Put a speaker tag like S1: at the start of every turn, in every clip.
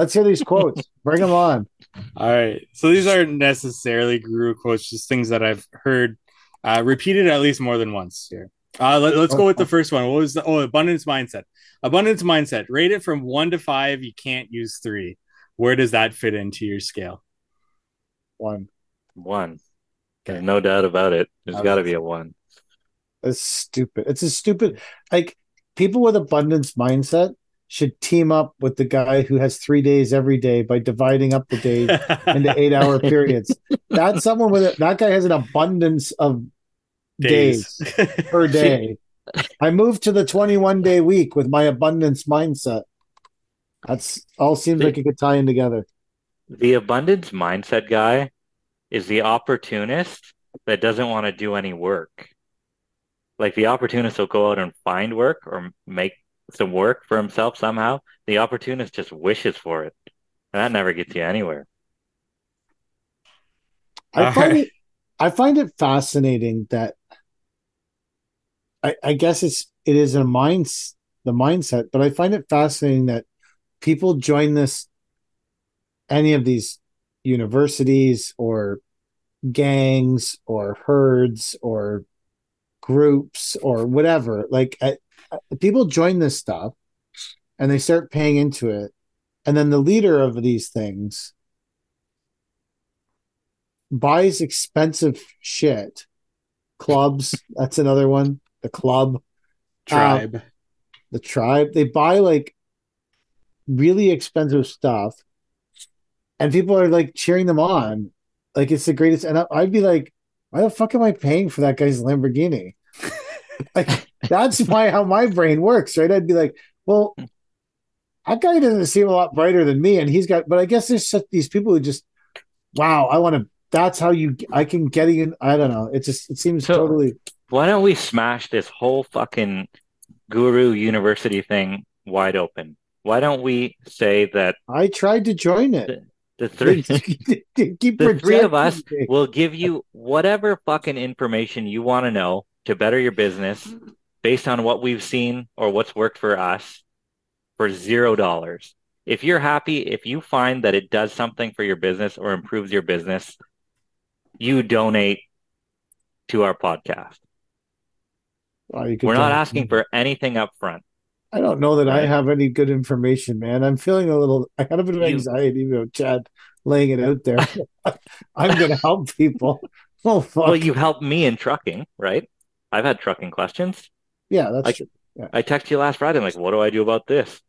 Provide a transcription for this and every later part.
S1: Let's hear these quotes. Bring them on.
S2: All right. So these aren't necessarily guru quotes, just things that I've heard uh, repeated at least more than once here. Uh, let, us go with the first one. What was the oh abundance mindset? Abundance mindset. Rate it from one to five. You can't use three. Where does that fit into your scale?
S1: One.
S3: One. Okay. no doubt about it. There's got to be a one.
S1: It's stupid. It's a stupid. Like people with abundance mindset should team up with the guy who has three days every day by dividing up the day into eight hour periods. That's someone with it. That guy has an abundance of days, days per day. I moved to the 21 day week with my abundance mindset. That's all seems like it could tie in together.
S3: The abundance mindset guy is the opportunist that doesn't want to do any work. Like the opportunist will go out and find work or make some work for himself somehow. The opportunist just wishes for it. And that never gets you anywhere.
S1: I find it I find it fascinating that I, I guess it's it is a minds the mindset, but I find it fascinating that people join this any of these universities or gangs or herds or groups or whatever like I, I, people join this stuff and they start paying into it and then the leader of these things buys expensive shit. Clubs that's another one. The club.
S2: Tribe. Um,
S1: the tribe. They buy like really expensive stuff and people are like cheering them on. Like it's the greatest. And i'd be like why the fuck am i paying for that guy's lamborghini like that's why how my brain works right i'd be like well that guy doesn't seem a lot brighter than me and he's got but i guess there's such these people who just wow i want to that's how you i can get in i don't know it just it seems so, totally
S3: why don't we smash this whole fucking guru university thing wide open? Why don't we say that
S1: I tried to join it?
S3: The, the three, the three of us will give you whatever fucking information you want to know to better your business based on what we've seen or what's worked for us for zero dollars. If you're happy, if you find that it does something for your business or improves your business, you donate to our podcast. We're not asking for anything up front.
S1: I don't know that right. I have any good information, man. I'm feeling a little. I got a bit of anxiety, you know, Chad laying it out there. I'm going to help people. Oh, fuck.
S3: Well, you helped me in trucking, right? I've had trucking questions.
S1: Yeah, that's
S3: I,
S1: true. Yeah.
S3: I text you last Friday. I'm like, what do I do about this?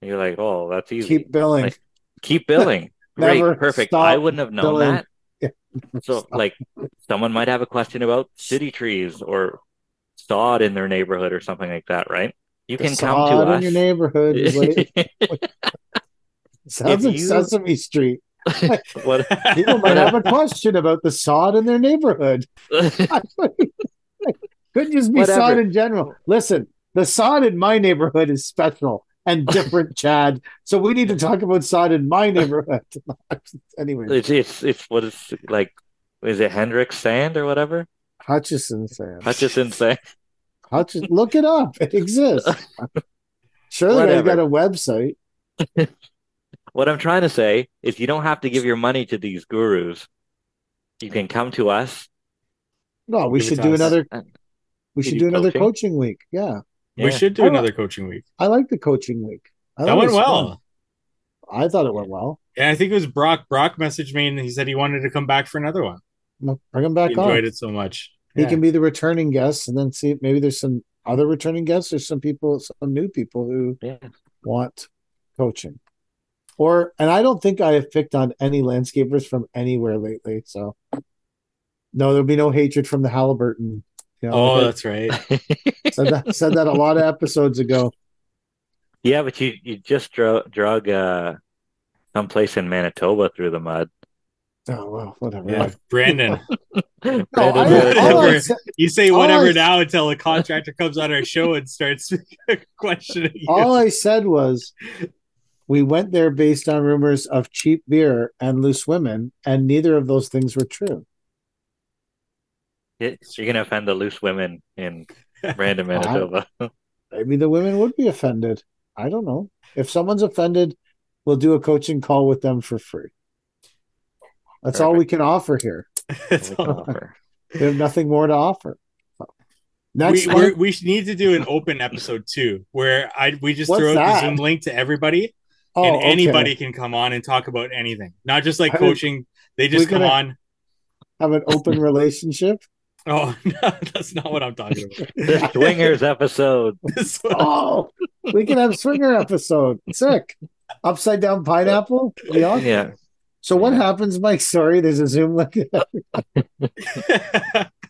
S3: And you're like, oh, that's easy.
S1: Keep billing.
S3: Like, keep billing. Great, perfect. I wouldn't have known billing. that. Yeah. So, like, someone might have a question about city trees or sod in their neighborhood or something like that, right? You the can come to us.
S1: in your neighborhood. Sounds like you... Sesame Street. what? People might have a question about the sod in their neighborhood. Could just be Whatever. sod in general. Listen, the sod in my neighborhood is special and different, Chad. So we need to talk about sod in my neighborhood. anyway,
S3: it's, it's it's what is like. Is it Hendrix sand or whatever?
S1: Hutchison sand.
S3: Hutchison sand.
S1: Hutchison, look it up. It exists. Surely they got a website.
S3: what I'm trying to say is you don't have to give your money to these gurus. You can come to us.
S1: No, we uh, should do another we should do another coaching week. Yeah.
S2: yeah. We should do another coaching week.
S1: I like the coaching week.
S2: I that went well. Fun.
S1: I thought it went well.
S2: Yeah, I think it was Brock. Brock messaged me and he said he wanted to come back for another one.
S1: bring him back
S2: he
S1: on.
S2: Enjoyed it so much.
S1: He yeah. can be the returning guest, and then see if maybe there's some other returning guests. There's some people, some new people who
S3: yeah.
S1: want coaching. Or and I don't think I have picked on any landscapers from anywhere lately. So no, there'll be no hatred from the Halliburton.
S2: You know, oh, that's right.
S1: said that said that a lot of episodes ago.
S3: Yeah, but you you just drug drug uh, someplace in Manitoba through the mud.
S1: Oh well, whatever.
S2: Yeah, Brandon. Brandon no, I, said, you say whatever I, now until a contractor comes on our show and starts questioning. You.
S1: All I said was, we went there based on rumors of cheap beer and loose women, and neither of those things were true.
S3: You're gonna offend the loose women in Brandon Manitoba.
S1: maybe the women would be offended. I don't know if someone's offended we'll do a coaching call with them for free. That's Perfect. all we can offer here. we have nothing more to offer.
S2: Next we, we need to do an open episode too, where I we just What's throw out the Zoom link to everybody, oh, and anybody okay. can come on and talk about anything, not just like coaching. They just come on.
S1: Have an open relationship.
S2: Oh, no, that's not what I'm talking about.
S3: the swingers episode.
S1: oh, we can have swinger episode. Sick. Upside down pineapple.
S3: Yeah. Yeah.
S1: So what happens, Mike? Sorry, there's a Zoom link.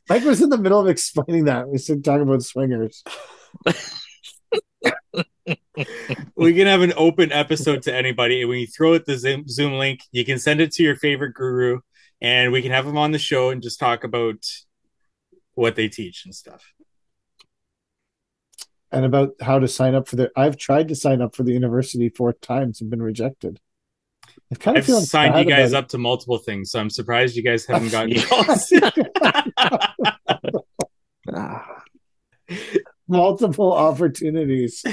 S1: Mike was in the middle of explaining that. We started talking about swingers.
S2: we can have an open episode to anybody. And when you throw it the Zoom, Zoom link, you can send it to your favorite guru, and we can have them on the show and just talk about what they teach and stuff.
S1: And about how to sign up for the. I've tried to sign up for the university four times and been rejected.
S2: I kind of I've signed you guys up to multiple things, so I'm surprised you guys haven't gotten calls.
S1: multiple opportunities.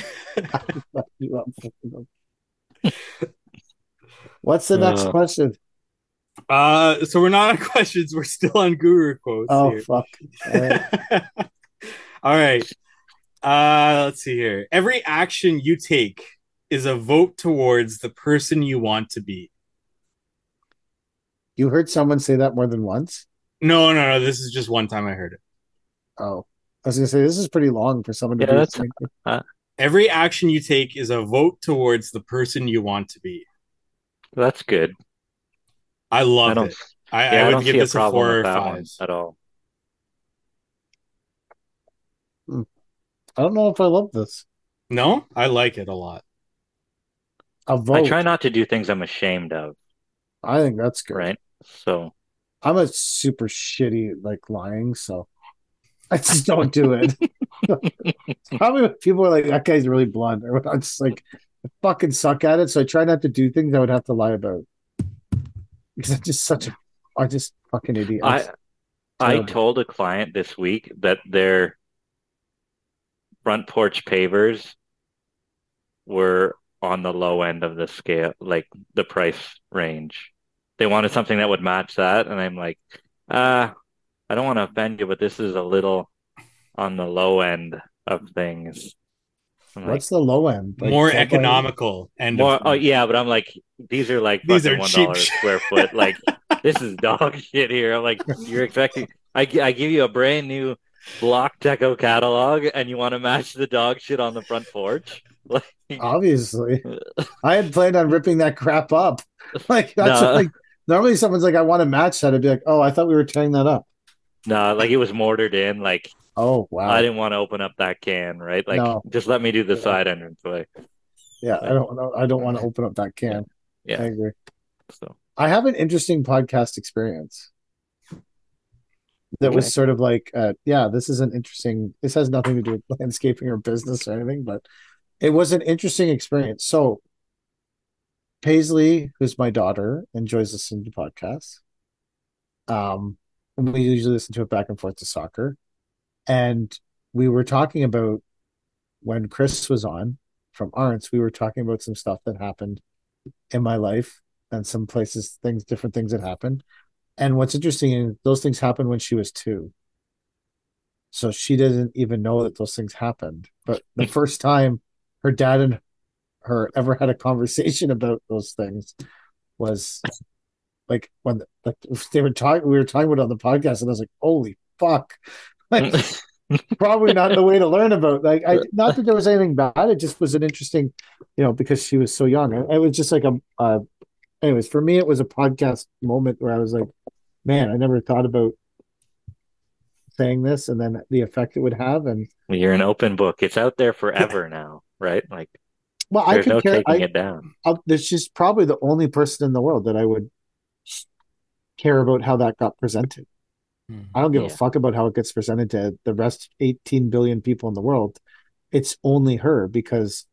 S1: What's the next uh, question?
S2: Uh, so we're not on questions. We're still on guru quotes.
S1: Oh here. fuck!
S2: All right. All right. Uh, let's see here. Every action you take is a vote towards the person you want to be.
S1: You heard someone say that more than once?
S2: No, no, no. This is just one time I heard it.
S1: Oh, I was gonna say this is pretty long for someone to yeah,
S2: be. Uh, Every action you take is a vote towards the person you want to be.
S3: That's good.
S2: I love it. I, yeah, I would give this a, a four or five
S3: at all.
S1: I don't know if I love this.
S2: No, I like it a lot.
S3: A vote. I try not to do things I'm ashamed of.
S1: I think that's good.
S3: Right. So
S1: I'm a super shitty like lying, so I just don't do it. Probably people are like, that guy's really blunt, or I'm just like, I fucking suck at it. So I try not to do things I would have to lie about because I'm just such a, I just fucking idiot.
S3: I I told a client this week that their front porch pavers were on the low end of the scale, like the price range. They wanted something that would match that, and I'm like, uh, I don't want to offend you, but this is a little on the low end of things.
S1: I'm What's like, the low end?
S2: Like more economical and
S3: more. Oh yeah, but I'm like, these are like these are one dollar square foot. Like this is dog shit here. I'm like, you're expecting. I I give you a brand new block deco catalog, and you want to match the dog shit on the front porch.
S1: Like, Obviously, I had planned on ripping that crap up. Like that's no. like normally someone's like, "I want to match that." I'd be like, "Oh, I thought we were tearing that up."
S3: No, like it was mortared in. Like,
S1: oh wow,
S3: I didn't want to open up that can. Right, like no. just let me do the yeah. side entrance way.
S1: Yeah, I don't know. I don't want to open up that can.
S3: Yeah,
S1: I agree. So I have an interesting podcast experience that okay. was sort of like, uh, yeah, this is an interesting. This has nothing to do with landscaping or business or anything, but it was an interesting experience. So, Paisley, who's my daughter, enjoys listening to podcasts. Um, and we usually listen to it back and forth to soccer. And we were talking about when Chris was on from Arntz, we were talking about some stuff that happened in my life and some places, things, different things that happened. And what's interesting is those things happened when she was two. So she doesn't even know that those things happened. But the first time her dad and her ever had a conversation about those things was like when like they were talking we were talking about on the podcast and I was like, holy fuck. Like probably not the way to learn about like I not that there was anything bad, it just was an interesting, you know, because she was so young. It, was just like a uh anyways, for me it was a podcast moment where I was like, man, I never thought about saying this and then the effect it would have and
S3: you're an open book. It's out there forever now right? Like, well, I can no care, taking I, it down.
S1: I, there's just probably the only person in the world that I would care about how that got presented. I don't give yeah. a fuck about how it gets presented to the rest 18 billion people in the world. It's only her because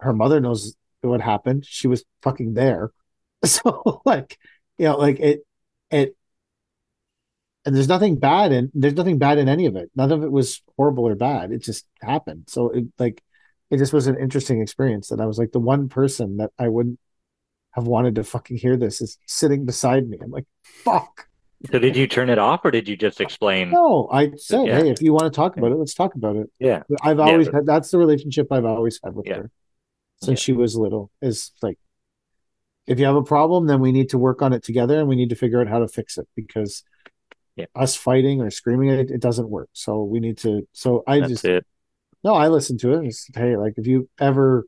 S1: her mother knows what happened. She was fucking there. So like, you know, like it, it, and there's nothing bad in there's nothing bad in any of it. None of it was horrible or bad. It just happened. So it like it just was an interesting experience that I was like the one person that I wouldn't have wanted to fucking hear this is sitting beside me. I'm like, fuck.
S3: So did you turn it off or did you just explain?
S1: No, I said, yeah. hey, if you want to talk about it, let's talk about it.
S3: Yeah.
S1: I've always yeah. had that's the relationship I've always had with yeah. her since she was little. Is like if you have a problem, then we need to work on it together and we need to figure out how to fix it because us fighting or screaming it, it doesn't work. So we need to so I that's just it. no, I listened to it and said, Hey, like if you ever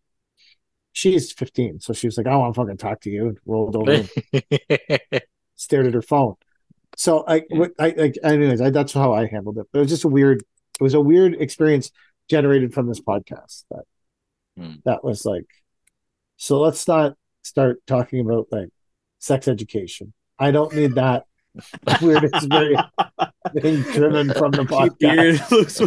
S1: she's 15, so she was like, I want to fucking talk to you, and rolled over and stared at her phone. So I, what, I, I anyways, I, that's how I handled it. But it was just a weird, it was a weird experience generated from this podcast. That hmm. that was like, so let's not start talking about like sex education. I don't need that weird experience being driven from the podcast.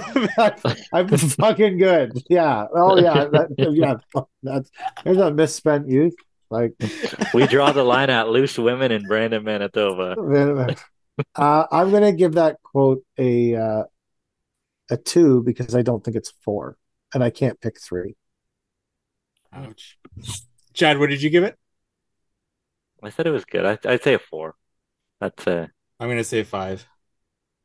S1: I'm fucking good. Yeah. Oh yeah. That, yeah. That's there's a misspent youth. Like
S3: we draw the line at loose women in Brandon Manitoba.
S1: Uh, I'm gonna give that quote a uh, a two because I don't think it's four, and I can't pick three.
S2: Ouch. Chad, what did you give it?
S3: I said it was good. I, would say a four. That's a.
S2: I'm gonna say five.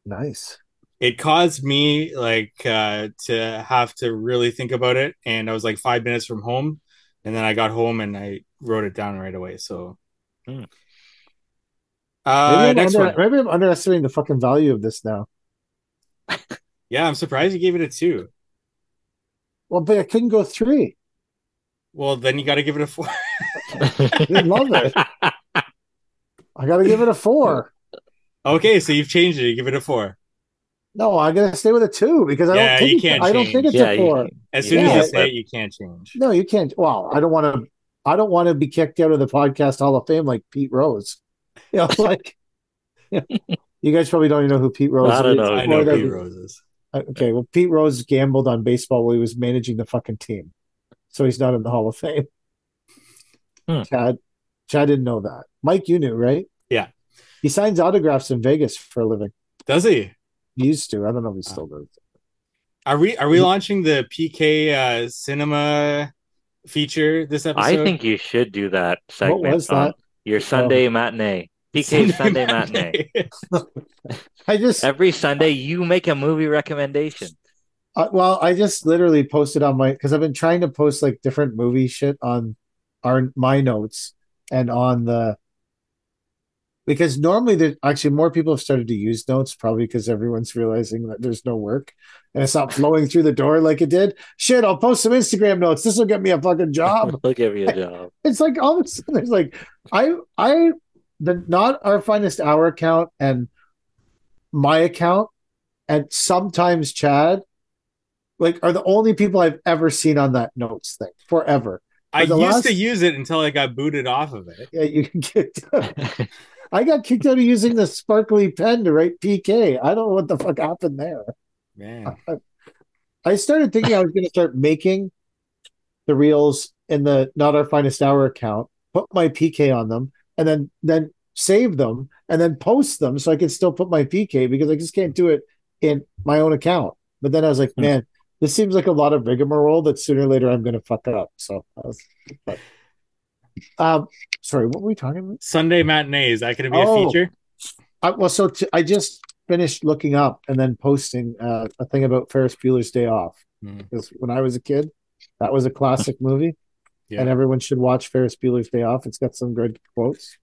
S1: Nice.
S2: It caused me like uh, to have to really think about it, and I was like five minutes from home, and then I got home and I wrote it down right away. So. Hmm.
S1: Uh, maybe, I'm next under, one. maybe I'm underestimating the fucking value of this now.
S2: yeah, I'm surprised you gave it a two.
S1: Well, but I couldn't go three.
S2: Well, then you got to give it a four.
S1: I love it. I got to give it a four.
S2: Okay, so you've changed it. You give it a four.
S1: No, I'm gonna stay with a two because I yeah, don't think you can't I don't think it's yeah, a four.
S2: as soon yeah, as you say it, you can't change.
S1: No, you can't. Well, I don't want to. I don't want to be kicked out of the podcast Hall of Fame like Pete Rose. You know, like you, know, you guys probably don't even know who Pete Rose
S2: I don't is. Know. I know Pete Rose is.
S1: Okay, well, Pete Rose gambled on baseball while he was managing the fucking team, so he's not in the Hall of Fame. Hmm. Chad, Chad didn't know that. Mike, you knew, right?
S2: Yeah.
S1: He signs autographs in Vegas for a living.
S2: Does he?
S1: He used to. I don't know if he still does.
S2: Are we are we launching the PK uh, cinema feature this episode? I
S3: think you should do that segment. What was that? Your Sunday oh. matinee. PK Sunday, Sunday matinee. matinee.
S1: I just
S3: every Sunday you make a movie recommendation.
S1: Uh, well, I just literally posted on my because I've been trying to post like different movie shit on our my notes and on the because normally there actually more people have started to use notes probably because everyone's realizing that there's no work and it's not flowing through the door like it did shit i'll post some instagram notes this will get me a fucking job
S3: It'll give me a job
S1: it's like all of a sudden there's like i i the not our finest hour account and my account and sometimes chad like are the only people i've ever seen on that notes thing forever
S2: I used last... to use it until I got booted off of it.
S1: Yeah, you can get. I got kicked out of using the sparkly pen to write PK. I don't know what the fuck happened there.
S2: Man.
S1: I, I started thinking I was going to start making the reels in the Not Our Finest Hour account, put my PK on them, and then then save them and then post them so I can still put my PK because I just can't do it in my own account. But then I was like, mm-hmm. man, this seems like a lot of rigmarole that sooner or later I'm going to fuck up. So, was, but, um, sorry, what were we talking about?
S2: Sunday matinee is that going to be oh, a feature?
S1: I, well, so t- I just finished looking up and then posting uh, a thing about Ferris Bueller's Day Off mm. because when I was a kid, that was a classic movie, yeah. and everyone should watch Ferris Bueller's Day Off. It's got some good quotes.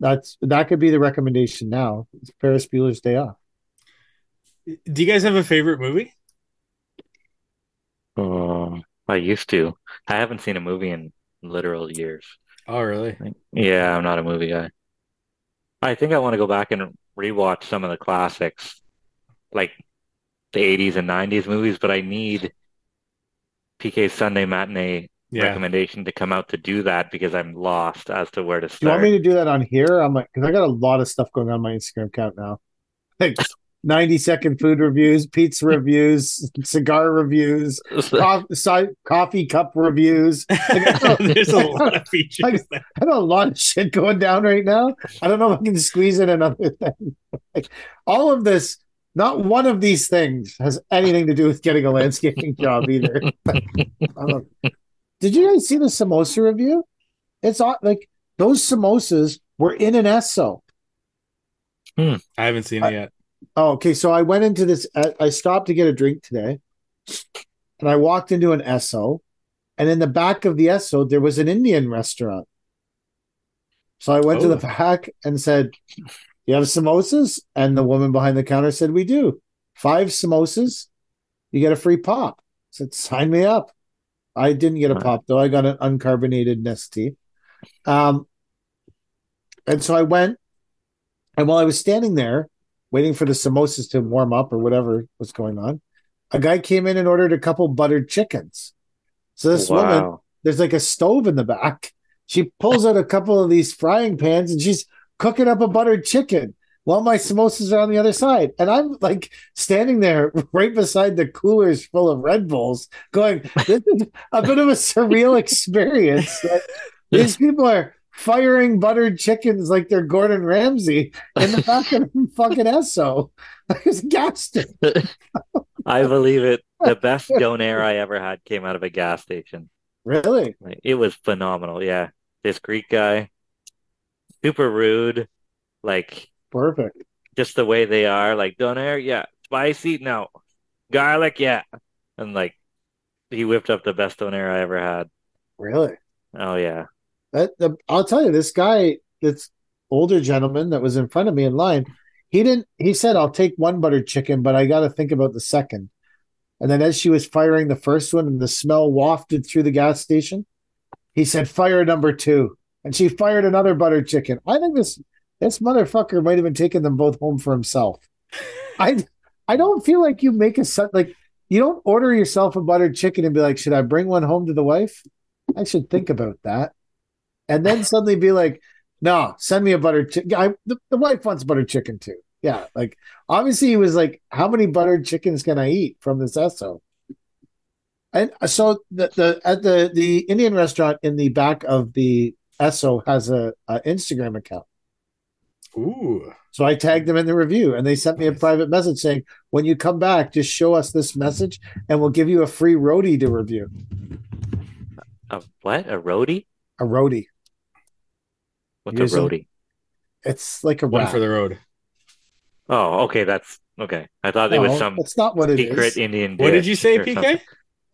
S1: That's that could be the recommendation now. It's Ferris Bueller's Day Off.
S2: Do you guys have a favorite movie?
S3: Uh, I used to. I haven't seen a movie in literal years.
S2: Oh, really?
S3: Yeah, I'm not a movie guy. I think I want to go back and rewatch some of the classics, like the 80s and 90s movies, but I need PK's Sunday matinee yeah. recommendation to come out to do that because I'm lost as to where to start.
S1: Do you want me to do that on here? I'm like, because I got a lot of stuff going on my Instagram account now. Like 90 second food reviews, pizza reviews, cigar reviews, coffee, coffee cup reviews. There's a lot of features. I, I got a lot of shit going down right now. I don't know if I can squeeze in another thing. Like, all of this, not one of these things has anything to do with getting a landscaping job either. Did you guys see the samosa review? It's like those samosas were in an Esso.
S2: Hmm. I haven't seen it yet.
S1: Oh, okay. So I went into this. I stopped to get a drink today, and I walked into an Esso, and in the back of the Esso there was an Indian restaurant. So I went oh. to the oh. back and said, "You have samosas?" And the woman behind the counter said, "We do. Five samosas, you get a free pop." I said, "Sign me up." I didn't get a pop though. I got an uncarbonated Nestea. Um, and so I went, and while I was standing there waiting for the samosas to warm up or whatever was going on, a guy came in and ordered a couple buttered chickens. So this wow. woman, there's like a stove in the back. She pulls out a couple of these frying pans and she's cooking up a buttered chicken while my samosas are on the other side. And I'm like standing there right beside the coolers full of Red Bulls, going, This is a bit of a surreal experience. These people are firing buttered chickens like they're Gordon Ramsay in the back of fucking Esso. It's gas station.
S3: I believe it. The best donair I ever had came out of a gas station.
S1: Really?
S3: It was phenomenal. Yeah. This Greek guy, super rude. Like,
S1: perfect.
S3: Just the way they are. Like, donair, yeah. Spicy, no. Garlic, yeah. And like, he whipped up the best donair I ever had.
S1: Really?
S3: Oh, yeah.
S1: That, the, I'll tell you, this guy, this older gentleman that was in front of me in line, he didn't. He said, "I'll take one buttered chicken, but I got to think about the second. And then, as she was firing the first one, and the smell wafted through the gas station, he said, "Fire number two. And she fired another buttered chicken. I think this this motherfucker might have been taking them both home for himself. I I don't feel like you make a set like you don't order yourself a buttered chicken and be like, should I bring one home to the wife? I should think about that and then suddenly be like, no, send me a buttered chicken. The, the wife wants buttered chicken too. Yeah, like obviously he was like, how many buttered chickens can I eat from this Esso? And so the the at the the Indian restaurant in the back of the Esso has a, a Instagram account.
S2: Ooh.
S1: So I tagged them in the review and they sent me a private message saying, when you come back, just show us this message and we'll give you a free roadie to review.
S3: A what? A roadie?
S1: A roadie.
S3: What's a roadie?
S1: It's like a
S2: one for the road.
S3: Oh, okay. That's okay. I thought no, it was some.
S1: That's not what it
S3: secret
S1: is.
S3: Indian.
S2: What did you say, PK? Something.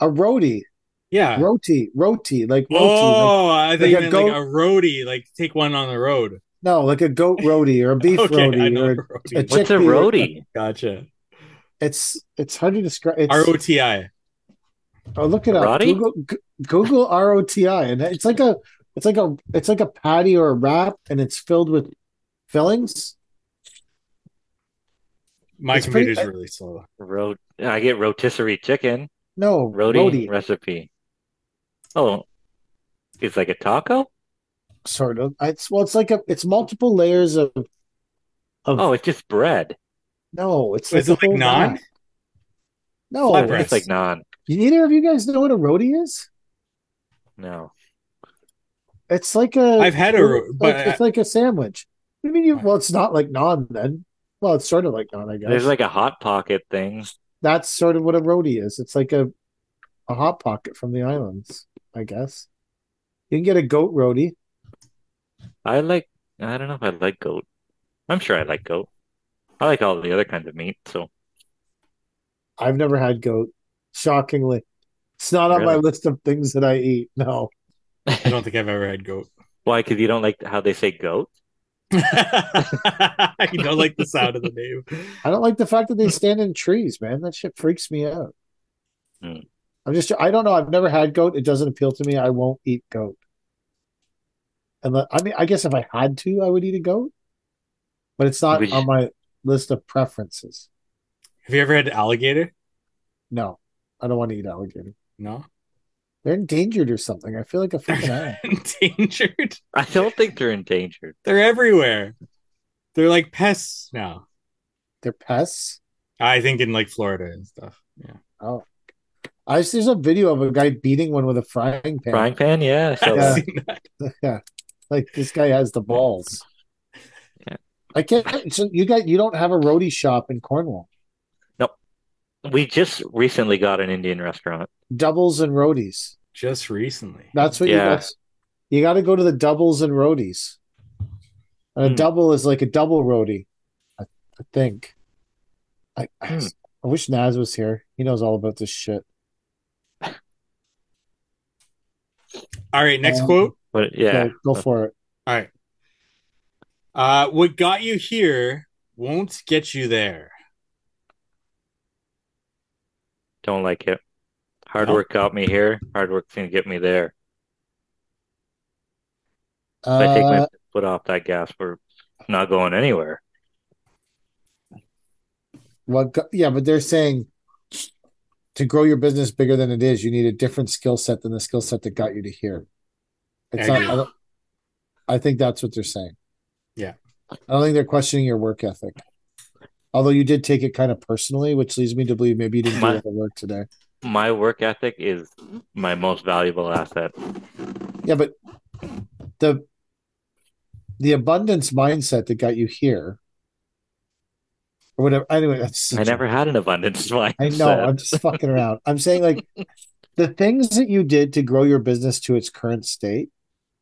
S1: A roadie.
S2: Yeah.
S1: Roti, roti, like roti.
S2: Oh, like, I think like a, goat... like a roadie, like take one on the road.
S1: No, like a goat roadie or a beef okay, roadie or a,
S3: a What's a roadie?
S2: Gotcha.
S1: It's it's hard to describe.
S2: R O T I.
S1: Oh, look it up. Google, Google R O T I, and it's like a it's like a it's like a patty or a wrap, and it's filled with fillings.
S2: My it's computer's pretty, really slow.
S3: Road, I get rotisserie chicken.
S1: No,
S3: roti recipe. Oh, it's like a taco.
S1: Sort of. It's well, it's like a it's multiple layers of.
S3: of oh, it's just bread.
S1: No, it's
S2: like, is it like naan? Wrap.
S1: No,
S3: it's like naan.
S1: Neither of you guys know what a roti is.
S3: No.
S1: It's like a.
S2: I've had a,
S1: but like, it's like a sandwich. I mean, you well, it's not like naan then. Well, it's sort of like naan, I guess.
S3: There's like a hot pocket thing.
S1: That's sort of what a roti is. It's like a a hot pocket from the islands, I guess. You can get a goat roti.
S3: I like. I don't know if I like goat. I'm sure I like goat. I like all the other kinds of meat. So
S1: I've never had goat. Shockingly, it's not on my list of things that I eat. No.
S2: I don't think I've ever had goat.
S3: Why? Because you don't like how they say goat?
S2: I don't like the sound of the name.
S1: I don't like the fact that they stand in trees, man. That shit freaks me out. Hmm. I'm just, I don't know. I've never had goat. It doesn't appeal to me. I won't eat goat. And I mean, I guess if I had to, I would eat a goat, but it's not on my list of preferences.
S2: Have you ever had alligator?
S1: No, I don't want to eat alligator.
S2: No.
S1: They're endangered or something. I feel like a fucking
S2: endangered.
S3: I don't think they're endangered.
S2: They're everywhere. They're like pests now.
S1: They're pests.
S2: I think in like Florida and stuff. Yeah.
S1: Oh, I see. There's a video of a guy beating one with a frying pan.
S3: Frying pan, yeah. So
S1: yeah. yeah. Like this guy has the balls. Yeah. I can't. So you got you don't have a roti shop in Cornwall.
S3: Nope. We just recently got an Indian restaurant.
S1: Doubles and rotis
S2: just recently.
S1: That's what yeah. you. That's You got to go to the doubles and rotis. And a hmm. double is like a double roti, I, I think. I, hmm. I wish Naz was here. He knows all about this shit.
S2: All right, next um, quote.
S3: But yeah,
S1: go, go for it.
S2: All right. Uh, what got you here won't get you there.
S3: Don't like it. Hard work got me here. Hard work's gonna get me there. Uh, I take my uh, foot off that gas, we're not going anywhere.
S1: Well, yeah, but they're saying to grow your business bigger than it is, you need a different skill set than the skill set that got you to here. It's not. I, I think that's what they're saying.
S2: Yeah.
S1: I don't think they're questioning your work ethic. Although you did take it kind of personally, which leads me to believe maybe you didn't my, do the work today.
S3: My work ethic is my most valuable asset.
S1: Yeah, but the the abundance mindset that got you here, or whatever. Anyway, that's
S3: I never a, had an abundance mindset.
S1: I know. I'm just fucking around. I'm saying like the things that you did to grow your business to its current state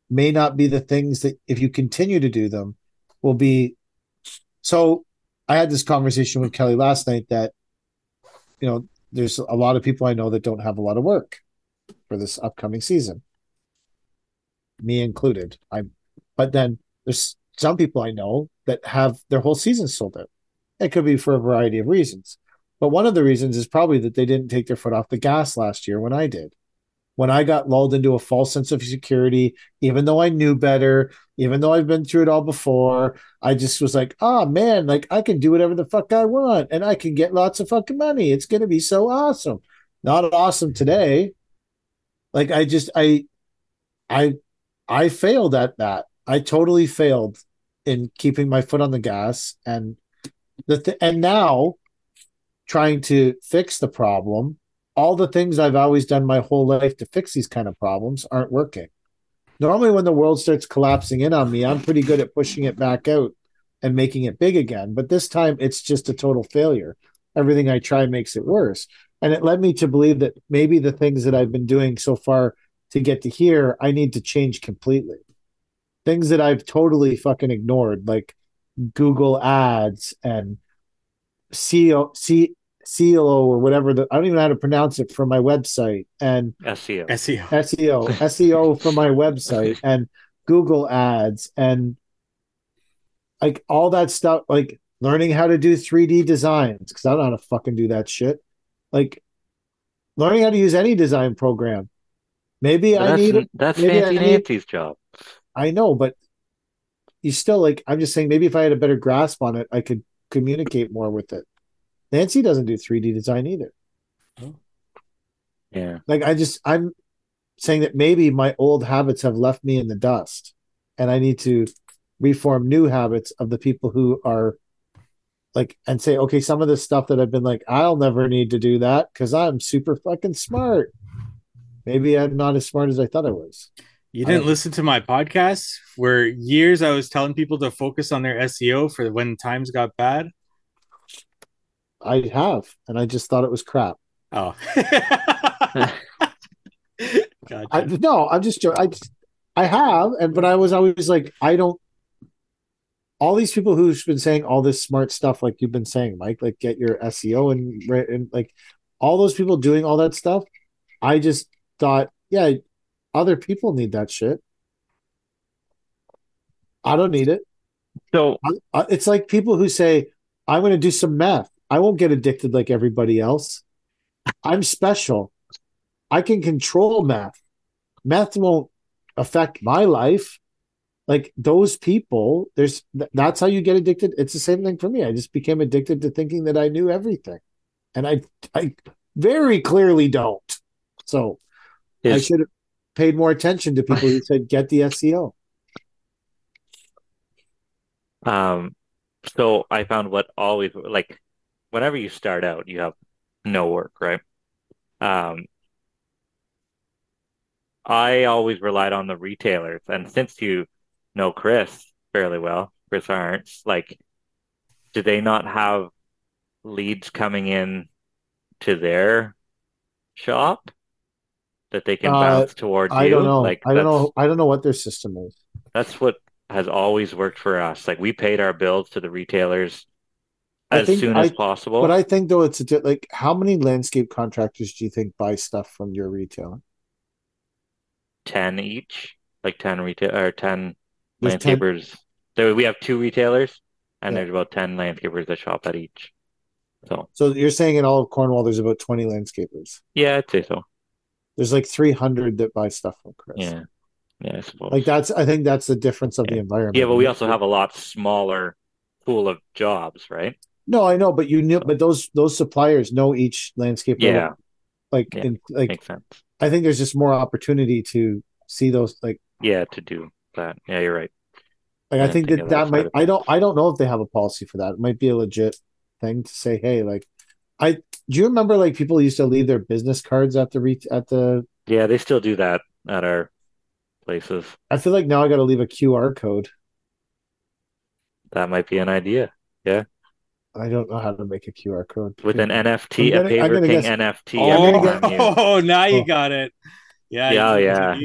S1: may not be the things that if you continue to do them will be so i had this conversation with kelly last night that you know there's a lot of people i know that don't have a lot of work for this upcoming season. Me included. I'm, but then there's some people i know that have their whole season sold out. It could be for a variety of reasons but one of the reasons is probably that they didn't take their foot off the gas last year when i did when I got lulled into a false sense of security, even though I knew better, even though I've been through it all before, I just was like, oh man, like I can do whatever the fuck I want and I can get lots of fucking money. It's going to be so awesome. Not awesome today. Like I just, I, I, I failed at that. I totally failed in keeping my foot on the gas and the, th- and now trying to fix the problem all the things I've always done my whole life to fix these kind of problems aren't working. Normally, when the world starts collapsing in on me, I'm pretty good at pushing it back out and making it big again. But this time, it's just a total failure. Everything I try makes it worse. And it led me to believe that maybe the things that I've been doing so far to get to here, I need to change completely. Things that I've totally fucking ignored, like Google ads and CEO, C, CLO or whatever the I don't even know how to pronounce it for my website. And
S3: SEO
S2: SEO
S1: SEO SEO for my website and Google ads and like all that stuff like learning how to do 3D designs because I don't know how to fucking do that shit. Like learning how to use any design program. Maybe
S3: that's,
S1: I need
S3: that's maybe Fancy Nancy's job.
S1: I know but you still like I'm just saying maybe if I had a better grasp on it I could communicate more with it Nancy doesn't do 3D design either.
S3: Yeah.
S1: Like I just I'm saying that maybe my old habits have left me in the dust and I need to reform new habits of the people who are like and say, okay, some of this stuff that I've been like, I'll never need to do that because I'm super fucking smart. Maybe I'm not as smart as I thought I was.
S2: You didn't listen to my podcast where years I was telling people to focus on their SEO for when times got bad.
S1: I have, and I just thought it was crap.
S2: Oh.
S1: gotcha. I, no, I'm just joking. I I have, and but I was always like, I don't. All these people who've been saying all this smart stuff, like you've been saying, Mike, like get your SEO and, and like all those people doing all that stuff. I just thought, yeah, other people need that shit. I don't need it.
S3: So
S1: I, I, it's like people who say, I'm going to do some meth. I won't get addicted like everybody else. I'm special. I can control meth. Meth won't affect my life. Like those people, there's that's how you get addicted. It's the same thing for me. I just became addicted to thinking that I knew everything. And I I very clearly don't. So I should have paid more attention to people who said get the SEO.
S3: Um so I found what always like whenever you start out, you have no work, right? Um, I always relied on the retailers, and since you know Chris fairly well, Chris Arntz, like, do they not have leads coming in to their shop? that they can uh, bounce towards
S1: I
S3: you.
S1: don't know. Like I don't know. I don't know what their system is.
S3: That's what has always worked for us. Like we paid our bills to the retailers as soon as possible.
S1: But I think though it's a, like how many landscape contractors do you think buy stuff from your retailer?
S3: Ten each, like ten retail or ten there's landscapers. 10... So we have two retailers, and yeah. there's about ten landscapers that shop at each. So,
S1: so you're saying in all of Cornwall, there's about twenty landscapers?
S3: Yeah, I'd say so.
S1: There's like 300 that buy stuff from Chris.
S3: Yeah, yeah, I suppose.
S1: Like that's, I think that's the difference of
S3: yeah.
S1: the environment.
S3: Yeah, but we also have a lot smaller pool of jobs, right?
S1: No, I know, but you know, but those those suppliers know each landscaper.
S3: Yeah,
S1: like
S3: yeah.
S1: in, like
S3: makes sense.
S1: I think there's just more opportunity to see those like.
S3: Yeah, to do that. Yeah, you're right.
S1: Like I think that that might. I don't. I don't know if they have a policy for that. It might be a legit thing to say, hey, like, I do you remember like people used to leave their business cards at the re- at the.
S3: Yeah, they still do that at our places.
S1: I feel like now I got to leave a QR code.
S3: That might be an idea. Yeah.
S1: I don't know how to make a QR code
S3: with an NFT, gonna, a Paver King guess, NFT. Oh,
S2: get, oh, now you oh. got it. Yeah,
S3: yeah, yeah.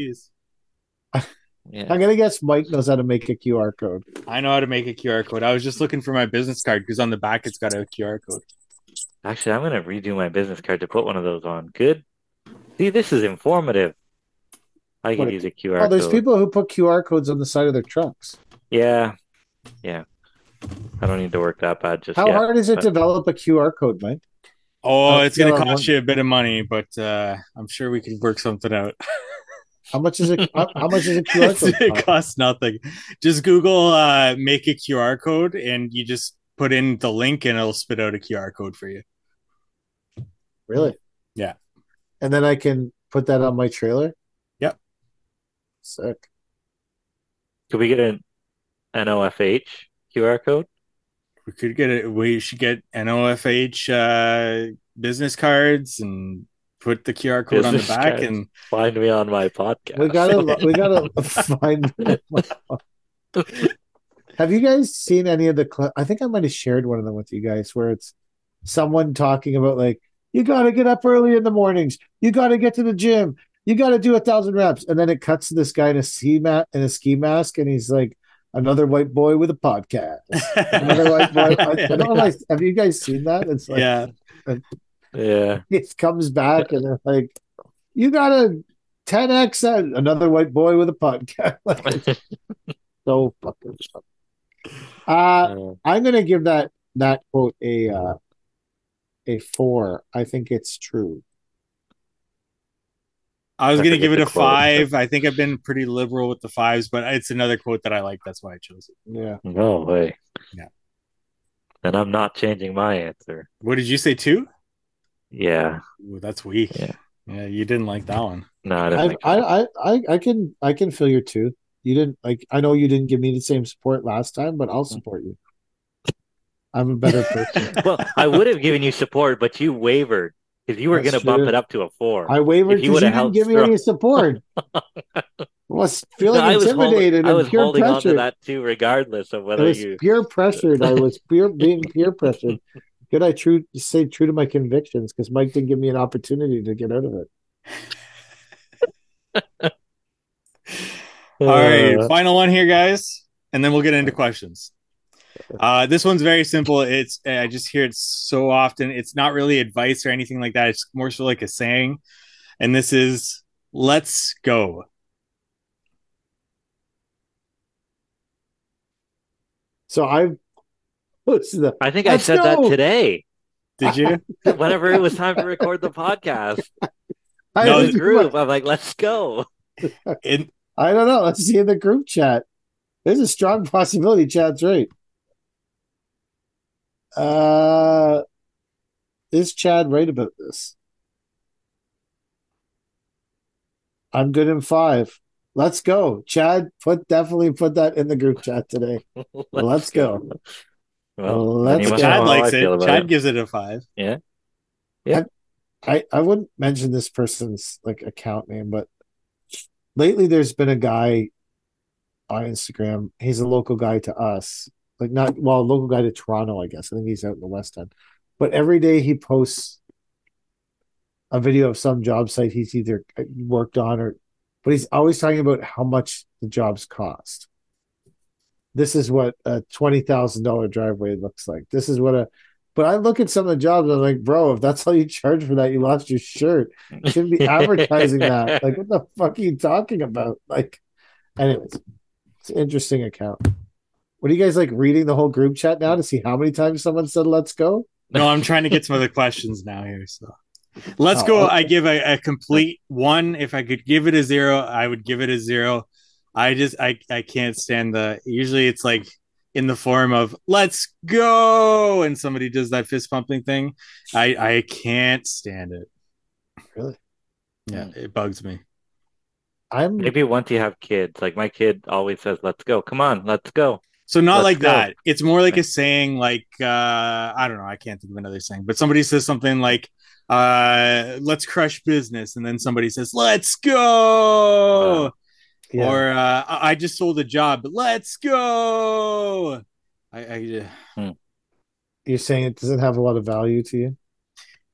S1: yeah. I'm gonna guess Mike knows how to make a QR code.
S2: I know how to make a QR code. I was just looking for my business card because on the back it's got a QR code.
S3: Actually, I'm gonna redo my business card to put one of those on. Good. See, this is informative. I can use a QR.
S1: Oh, there's code. people who put QR codes on the side of their trucks.
S3: Yeah, yeah. I don't need to work that bad. Just
S1: how
S3: yet,
S1: hard is it to develop a QR code, Mike?
S2: Oh, uh, it's going to cost one... you a bit of money, but uh, I'm sure we could work something out.
S1: how much is it? How much is a QR code?
S2: it costs nothing. Just Google uh, "make a QR code" and you just put in the link, and it'll spit out a QR code for you.
S1: Really?
S2: Yeah.
S1: And then I can put that on my trailer.
S2: Yep.
S1: Sick.
S3: Could we get an NOFH QR code?
S2: We could get it. We should get NOFH uh, business cards and put the QR code business on the back and
S3: find me on my podcast.
S1: We gotta, we gotta find. have you guys seen any of the? Cl- I think I might have shared one of them with you guys, where it's someone talking about like you got to get up early in the mornings. You got to get to the gym. You got to do a thousand reps, and then it cuts to this guy in a ski mat in a ski mask, and he's like, another white boy with a podcast. Another white boy. I, I don't know. have you guys seen that? It's like,
S2: yeah,
S3: yeah.
S1: It comes back and they're like, "You got a 10x another white boy with a podcast." so fucking. Uh, I'm gonna give that that quote a uh, a four. I think it's true.
S2: I was going to give it a quote. five. I think I've been pretty liberal with the fives, but it's another quote that I like. That's why I chose it.
S1: Yeah.
S3: No way.
S2: Yeah.
S3: Then I'm not changing my answer.
S2: What did you say? Two?
S3: Yeah.
S2: Ooh, that's weak.
S3: Yeah.
S2: Yeah, you didn't like that one.
S3: No, I,
S1: I, I, I, I can, I can feel your two. You didn't like. I know you didn't give me the same support last time, but I'll support you. I'm a better person.
S3: well, I would have given you support, but you wavered because you were going to bump it up to a four.
S1: I wavered because you, you didn't give me any support. I was feeling no, intimidated.
S3: I was, holding, I was holding on to that too, regardless of whether you
S1: peer pressured. I was peer being peer pressured. Could I true stay true to my convictions because Mike didn't give me an opportunity to get out of
S2: it. All right, uh, final one here, guys, and then we'll get into questions. Uh, this one's very simple. It's I just hear it so often. It's not really advice or anything like that. It's more so like a saying, and this is "Let's go."
S1: So I've. The,
S3: I think I said go. that today.
S2: Did you?
S3: Whenever it was time to record the podcast, I no, the group. I'm like, "Let's go."
S2: In,
S1: I don't know. Let's see in the group chat. There's a strong possibility Chad's right. Uh, is Chad right about this? I'm good in five. Let's go, Chad. Put definitely put that in the group chat today. Let's, Let's go. go.
S2: Well, let's go. Chad likes it. Chad it. gives it a five.
S3: Yeah, yeah.
S1: I, I I wouldn't mention this person's like account name, but lately there's been a guy on Instagram. He's a local guy to us, like not well, local guy to Toronto, I guess. I think he's out in the West End. But every day he posts a video of some job site he's either uh, worked on or, but he's always talking about how much the jobs cost. This is what a twenty thousand dollar driveway looks like. This is what a but I look at some of the jobs, I'm like, bro, if that's all you charge for that, you lost your shirt. You shouldn't be advertising that. Like, what the fuck are you talking about? Like, anyways, it's an interesting account. What are you guys like reading the whole group chat now to see how many times someone said let's go?
S2: No, I'm trying to get some other questions now here. So let's oh, go. Okay. I give a, a complete one. If I could give it a zero, I would give it a zero. I just I I can't stand the usually it's like in the form of let's go and somebody does that fist pumping thing i i can't stand it
S1: really
S2: yeah hmm. it bugs me
S3: i'm maybe once you have kids like my kid always says let's go come on let's go
S2: so not let's like go. that it's more like a saying like uh i don't know i can't think of another saying but somebody says something like uh let's crush business and then somebody says let's go uh, yeah. Or uh, I just sold a job. but Let's go. I, I
S1: hmm. You're saying it doesn't have a lot of value to you?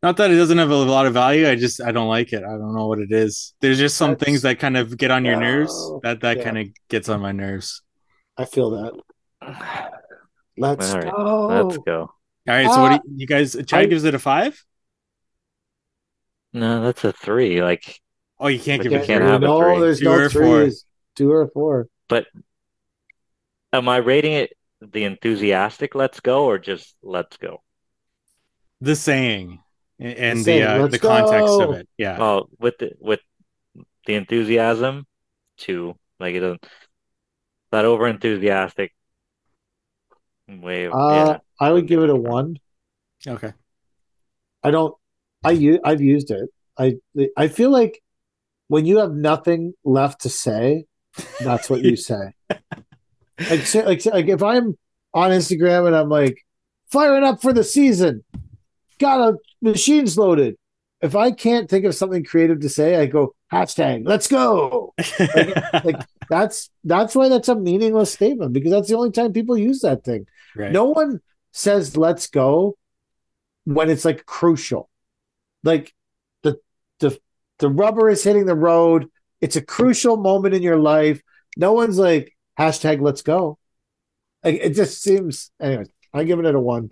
S2: Not that it doesn't have a lot of value. I just I don't like it. I don't know what it is. There's just some That's, things that kind of get on your nerves. That that yeah. kind of gets on my nerves.
S1: I feel that. Let's
S3: right.
S1: go.
S3: Let's go. All
S2: right. So uh, what do you, you guys? Chad I, gives it a five.
S3: No, that's a three. Like,
S2: oh, you can't give
S3: it. Can't have no, a three.
S1: there's Two no threes two or four.
S3: But am I rating it the enthusiastic let's go or just let's go?
S2: The saying and the, the, uh, the context of it. Yeah.
S3: Well, with the with the enthusiasm, two. Like it doesn't that over enthusiastic way.
S1: Uh, yeah. I would give it a one.
S2: Okay.
S1: I don't. I use. I've used it. I I feel like when you have nothing left to say, that's what you say. like, like, like if I'm on Instagram and I'm like firing up for the season, got a machines loaded. If I can't think of something creative to say, I go hashtag let's go. Like, like that's that's why that's a meaningless statement because that's the only time people use that thing. Right. No one says let's go when it's like crucial. Like the the the rubber is hitting the road it's a crucial moment in your life. No one's like hashtag let's go. Like, it just seems anyway. I'm giving it a one.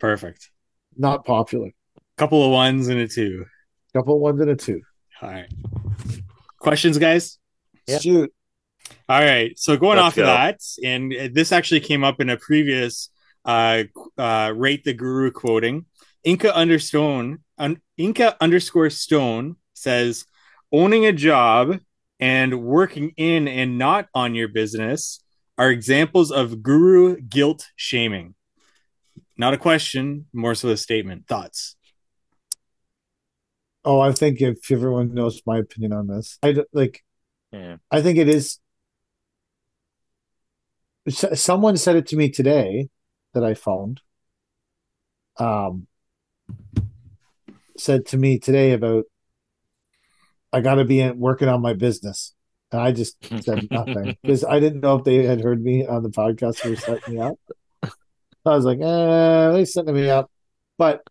S2: Perfect.
S1: Not popular.
S2: Couple of ones and a two.
S1: Couple of ones and a two.
S2: All right. Questions, guys?
S1: Yeah. Shoot.
S2: All right. So going Let's off go. of that, and this actually came up in a previous uh, uh, rate the guru quoting. Inca understone un, Inca underscore stone says owning a job and working in and not on your business are examples of guru guilt shaming. Not a question, more so a statement. Thoughts?
S1: Oh, I think if everyone knows my opinion on this, I like. Yeah. I think it is. Someone said it to me today that I phoned. Um, said to me today about I got to be working on my business. And I just said nothing because I didn't know if they had heard me on the podcast or set me up. I was like, eh, they setting me up. But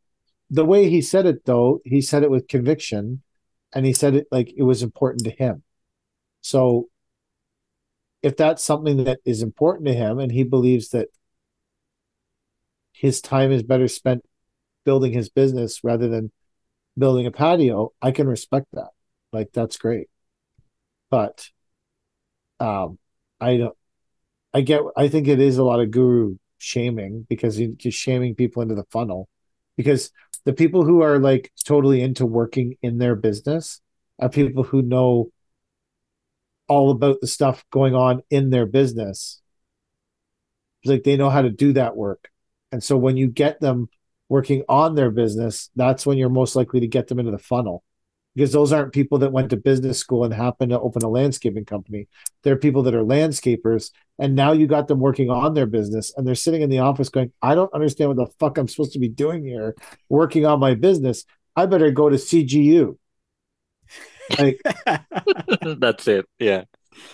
S1: the way he said it, though, he said it with conviction and he said it like it was important to him. So if that's something that is important to him and he believes that his time is better spent building his business rather than building a patio, I can respect that. Like that's great. But um I don't I get I think it is a lot of guru shaming because you're shaming people into the funnel. Because the people who are like totally into working in their business are people who know all about the stuff going on in their business. Like they know how to do that work. And so when you get them working on their business, that's when you're most likely to get them into the funnel because those aren't people that went to business school and happen to open a landscaping company. They're people that are landscapers. And now you got them working on their business and they're sitting in the office going, I don't understand what the fuck I'm supposed to be doing here working on my business. I better go to CGU.
S3: Like, that's it. Yeah.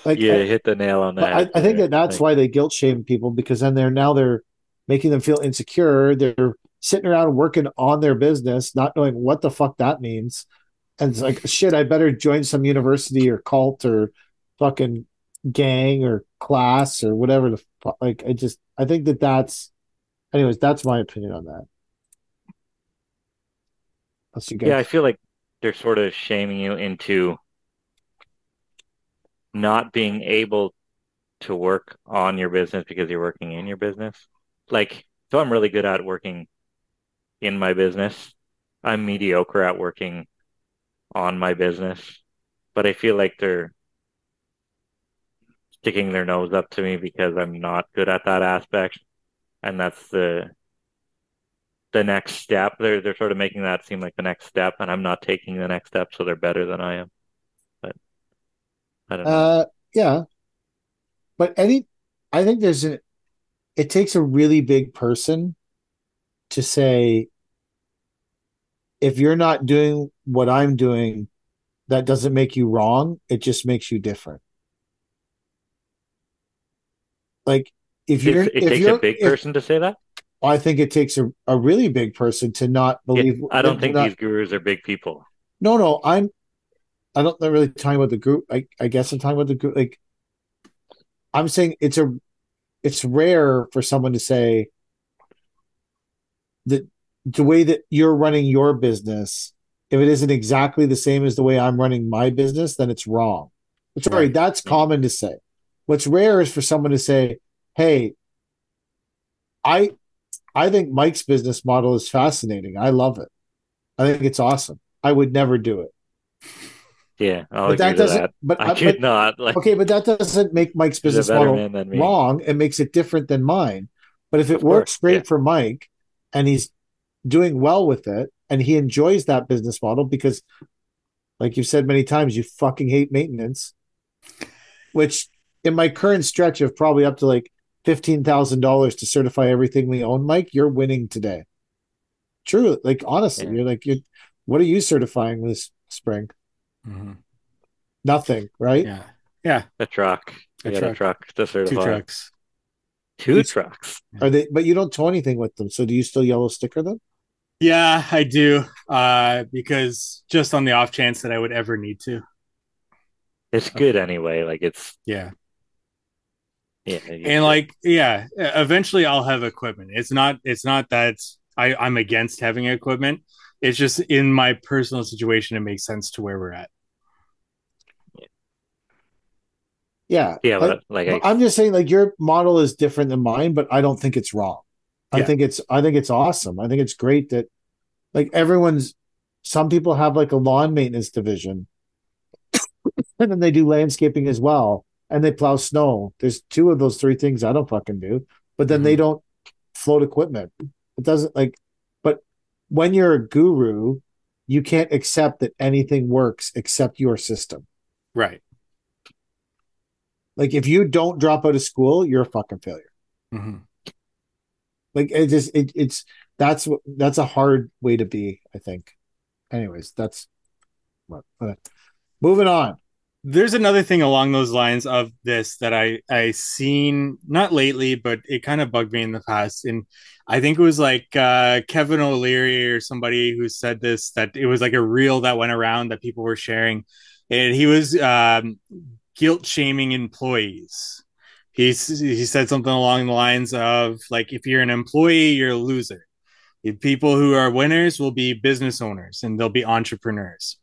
S3: Like, yeah, I, hit the nail on that.
S1: I, I think that that's like, why they guilt shame people because then they're now they're making them feel insecure. They're sitting around working on their business, not knowing what the fuck that means. And it's like, shit, I better join some university or cult or fucking gang or class or whatever the fuck. Like, I just, I think that that's, anyways, that's my opinion on that.
S3: Yeah, I feel like they're sort of shaming you into not being able to work on your business because you're working in your business. Like, so I'm really good at working in my business. I'm mediocre at working on my business, but I feel like they're sticking their nose up to me because I'm not good at that aspect. And that's the the next step. They're they're sort of making that seem like the next step, and I'm not taking the next step, so they're better than I am. But
S1: I don't know. Uh, yeah, but any, I think there's a. It takes a really big person to say, if you're not doing what I'm doing, that doesn't make you wrong. It just makes you different. Like if you're,
S3: it,
S1: it if
S3: takes
S1: you're,
S3: a big if, person to say that.
S1: I think it takes a, a really big person to not believe.
S3: It, I don't think not, these gurus are big people.
S1: No, no, I'm. I don't really talking about the group. I, I guess I'm talking about the group. Like, I'm saying it's a, it's rare for someone to say that the way that you're running your business, if it isn't exactly the same as the way I'm running my business, then it's wrong. Sorry, right. that's common to say. What's rare is for someone to say, "Hey, I I think Mike's business model is fascinating. I love it. I think it's awesome. I would never do it.
S3: Yeah, I'll but that doesn't. That. But I could but, not.
S1: Like, okay, but that doesn't make Mike's business model wrong. It makes it different than mine. But if it of works course, great yeah. for Mike, and he's doing well with it, and he enjoys that business model because, like you've said many times, you fucking hate maintenance. Which, in my current stretch of probably up to like fifteen thousand dollars to certify everything we own, Mike, you're winning today. True, like honestly, yeah. you're like you. What are you certifying this spring? Mm-hmm. Nothing, right?
S2: Yeah, yeah.
S3: A truck. A truck. a truck to certify.
S2: Two trucks.
S3: Two trucks.
S1: Are they? But you don't tow anything with them, so do you still yellow sticker them?
S2: Yeah, I do. Uh, because just on the off chance that I would ever need to.
S3: It's good anyway. Like it's
S2: yeah.
S3: Yeah,
S2: and like yeah, eventually I'll have equipment. It's not it's not that I I'm against having equipment. It's just in my personal situation, it makes sense to where we're at.
S1: Yeah,
S3: yeah, but like,
S1: I, am just saying, like your model is different than mine, but I don't think it's wrong. I yeah. think it's I think it's awesome. I think it's great that like everyone's. Some people have like a lawn maintenance division, and then they do landscaping as well and they plow snow. There's two of those three things I don't fucking do. But then mm-hmm. they don't float equipment. It doesn't like but when you're a guru, you can't accept that anything works except your system.
S2: Right.
S1: Like if you don't drop out of school, you're a fucking failure. Mm-hmm. Like it just it, it's that's what that's a hard way to be, I think. Anyways, that's what uh, moving on
S2: there's another thing along those lines of this that I I seen not lately, but it kind of bugged me in the past. And I think it was like uh, Kevin O'Leary or somebody who said this that it was like a reel that went around that people were sharing, and he was um, guilt shaming employees. He he said something along the lines of like if you're an employee, you're a loser. People who are winners will be business owners and they'll be entrepreneurs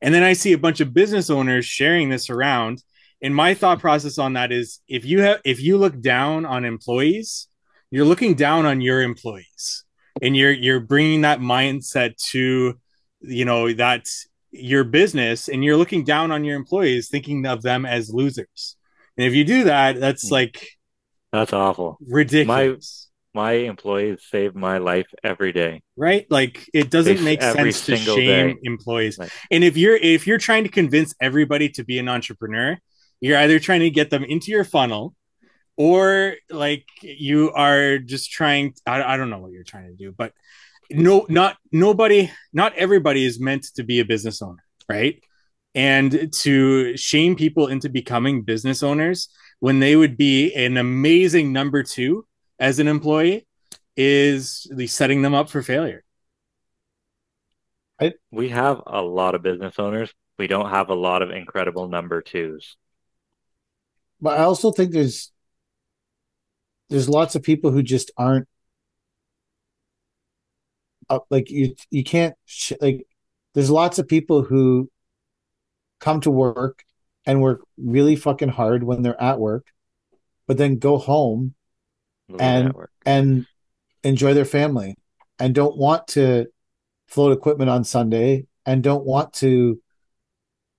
S2: and then I see a bunch of business owners sharing this around. And my thought process on that is if you have if you look down on employees, you're looking down on your employees and you're you're bringing that mindset to you know that your business and you're looking down on your employees thinking of them as losers. And if you do that, that's hmm. like
S3: that's awful.
S2: Ridiculous
S3: my employees save my life every day.
S2: Right? Like it doesn't make sense to shame day. employees. And if you're if you're trying to convince everybody to be an entrepreneur you're either trying to get them into your funnel or like you are just trying I, I don't know what you're trying to do but no not nobody not everybody is meant to be a business owner right? And to shame people into becoming business owners when they would be an amazing number two as an employee is setting them up for failure.
S3: I, we have a lot of business owners. We don't have a lot of incredible number twos.
S1: But I also think there's there's lots of people who just aren't uh, like you you can't sh- like there's lots of people who come to work and work really fucking hard when they're at work but then go home and and enjoy their family. And don't want to float equipment on Sunday. And don't want to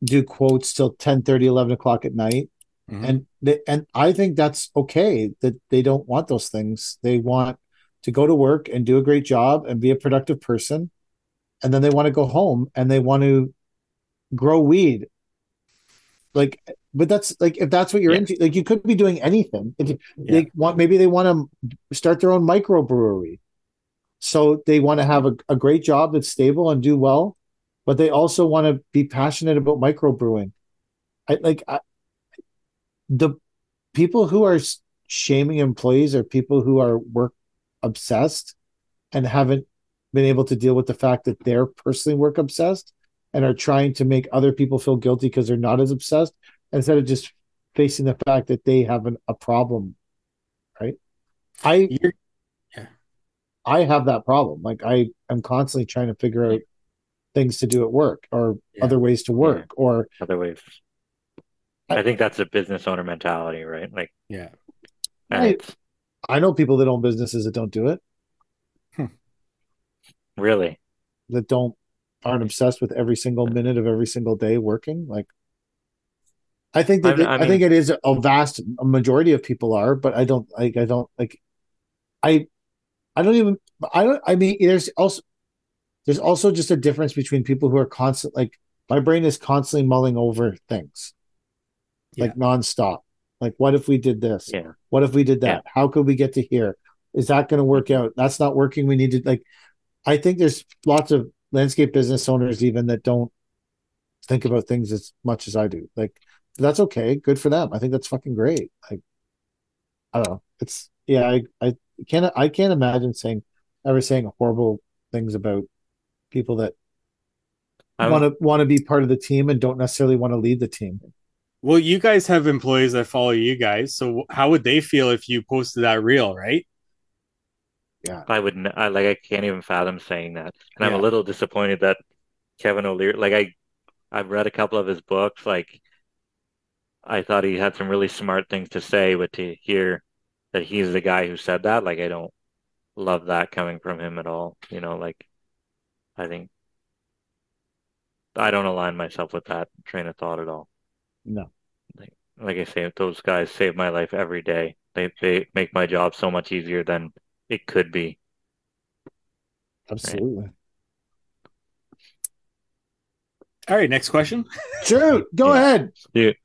S1: do quotes till 10 30 11 o'clock at night. Mm-hmm. and they, and i think that's okay that they don't want those things. They want to go to work and do a great job and be a productive person. And then they want to go home and they want to grow weed. Like but that's like if that's what you're yeah. into like you could be doing anything if yeah. they want maybe they want to start their own microbrewery so they want to have a, a great job that's stable and do well but they also want to be passionate about microbrewing i like I, the people who are shaming employees are people who are work obsessed and haven't been able to deal with the fact that they're personally work obsessed and are trying to make other people feel guilty because they're not as obsessed instead of just facing the fact that they have an, a problem right i You're, yeah. i have that problem like i am constantly trying to figure out things to do at work or yeah. other ways to work yeah. or
S3: other ways I, I think that's a business owner mentality right like
S2: yeah
S1: I, I know people that own businesses that don't do it
S3: hmm. really
S1: that don't aren't obsessed with every single minute of every single day working like I think that I, I, mean, I, think it is a vast majority of people are, but I don't like I don't like I I don't even I don't I mean there's also there's also just a difference between people who are constant like my brain is constantly mulling over things yeah. like nonstop. Like what if we did this?
S3: Yeah.
S1: What if we did that? Yeah. How could we get to here? Is that going to work out? That's not working. We need to like I think there's lots of landscape business owners even that don't think about things as much as I do. Like that's okay. Good for them. I think that's fucking great. Like, I don't know. It's yeah. I I can't I can't imagine saying ever saying horrible things about people that want to want to be part of the team and don't necessarily want to lead the team.
S2: Well, you guys have employees that follow you guys, so how would they feel if you posted that reel, right?
S3: Yeah, I wouldn't. I like. I can't even fathom saying that, and yeah. I'm a little disappointed that Kevin O'Leary. Like I, I've read a couple of his books. Like I thought he had some really smart things to say, but to hear that he's the guy who said that, like I don't love that coming from him at all. You know, like I think I don't align myself with that train of thought at all.
S1: No.
S3: Like, like I say, those guys save my life every day. They they make my job so much easier than it could be.
S1: Absolutely. Right?
S2: All right, next question.
S1: Sure, go yeah. ahead.
S3: Dude,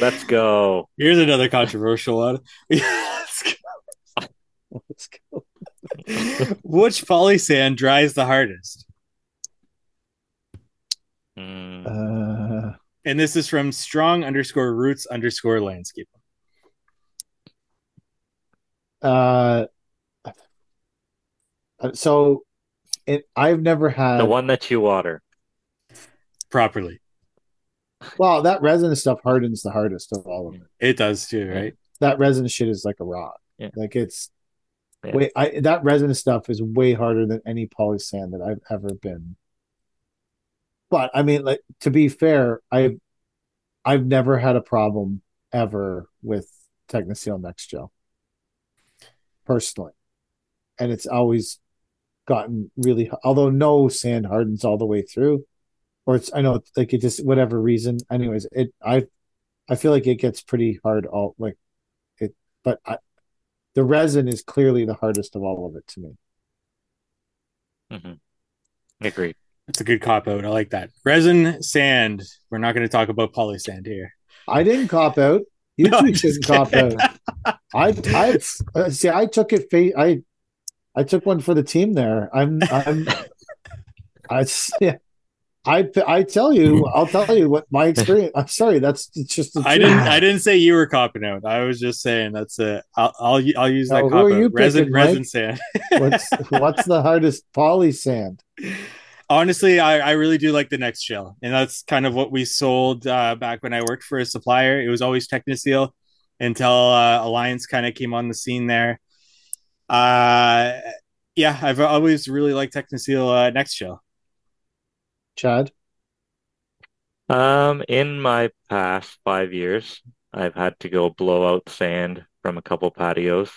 S3: let's go.
S2: Here's another controversial one. let's go. Let's go. Which poly sand dries the hardest?
S1: Mm. Uh,
S2: and this is from strong underscore roots underscore landscape.
S1: Uh, so it, I've never had
S3: the one that you water
S2: properly.
S1: Well, that resin stuff hardens the hardest of all of it.
S2: It does too, right?
S1: That resin shit is like a rock. Yeah. Like it's yeah. way I that resin stuff is way harder than any poly sand that I've ever been. But I mean, like to be fair, I've I've never had a problem ever with Techniseal Next Gel. Personally. And it's always gotten really although no sand hardens all the way through or it's I know like it just whatever reason. Anyways, it I I feel like it gets pretty hard all like it, but I, the resin is clearly the hardest of all of it to me.
S3: Mm-hmm. Agreed.
S2: That's a good cop out. I like that. Resin, sand. We're not going to talk about poly sand here.
S1: I didn't cop out. You no, two shouldn't cop out. I I uh, see. I took it. Fa- I I took one for the team there. I'm I'm. I yeah. I I tell you, I'll tell you what my experience. I'm sorry, that's it's just.
S2: I didn't. I didn't say you were copping out. I was just saying that's it. I'll I'll, I'll use that. Who cop you resin picking, resin sand.
S1: what's what's the hardest poly sand?
S2: Honestly, I, I really do like the Nextgel, and that's kind of what we sold uh, back when I worked for a supplier. It was always Techniseal until uh, Alliance kind of came on the scene there. Uh, yeah, I've always really liked Techniseal uh, Nextgel.
S1: Chad?
S3: Um, in my past five years, I've had to go blow out sand from a couple patios.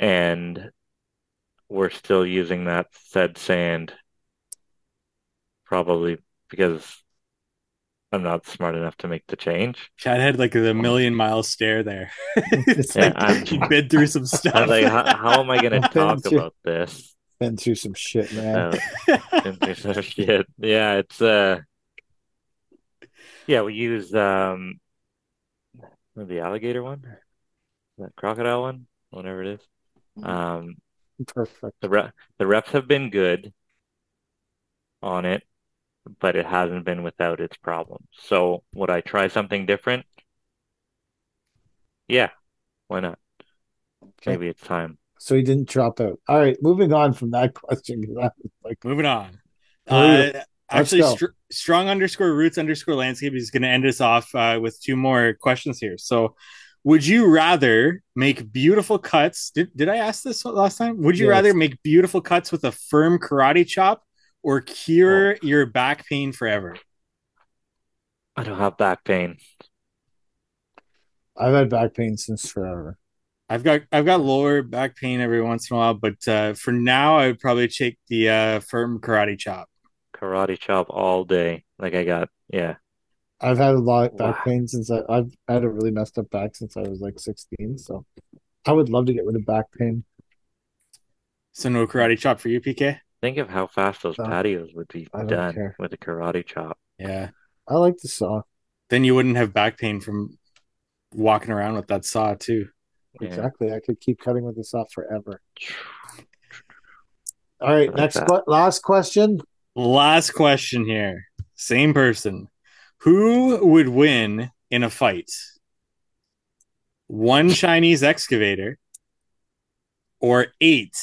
S3: And we're still using that said sand probably because I'm not smart enough to make the change.
S2: Chad had like a million mile stare there. it's yeah, like he'd been through some stuff. I
S3: was like, how, how am I going to talk about this?
S1: Been through some shit, man.
S3: Uh, been through some shit. Yeah, it's uh, yeah, we use um, the alligator one, the crocodile one, whatever it is. Um,
S1: perfect.
S3: The re- the reps have been good on it, but it hasn't been without its problems. So would I try something different? Yeah, why not? Okay. Maybe it's time
S1: so he didn't drop out. All right, moving on from that question.
S2: Like moving on. Uh, actually, str- strong underscore roots underscore landscape is going to end us off uh, with two more questions here. So, would you rather make beautiful cuts? Did did I ask this last time? Would you yes. rather make beautiful cuts with a firm karate chop or cure oh. your back pain forever?
S3: I don't have back pain.
S1: I've had back pain since forever.
S2: I've got I've got lower back pain every once in a while, but uh, for now, I would probably take the uh, firm karate chop.
S3: Karate chop all day, like I got. Yeah,
S1: I've had a lot of back wow. pain since I, I've had a really messed up back since I was like sixteen. So I would love to get rid of back pain.
S2: So no karate chop for you, PK.
S3: Think of how fast those patios would be done care. with a karate chop.
S2: Yeah,
S1: I like the saw.
S2: Then you wouldn't have back pain from walking around with that saw too.
S1: Exactly. I could keep cutting with this off forever. All right, like next qu- last question.
S2: Last question here. Same person. Who would win in a fight? One Chinese excavator or eight?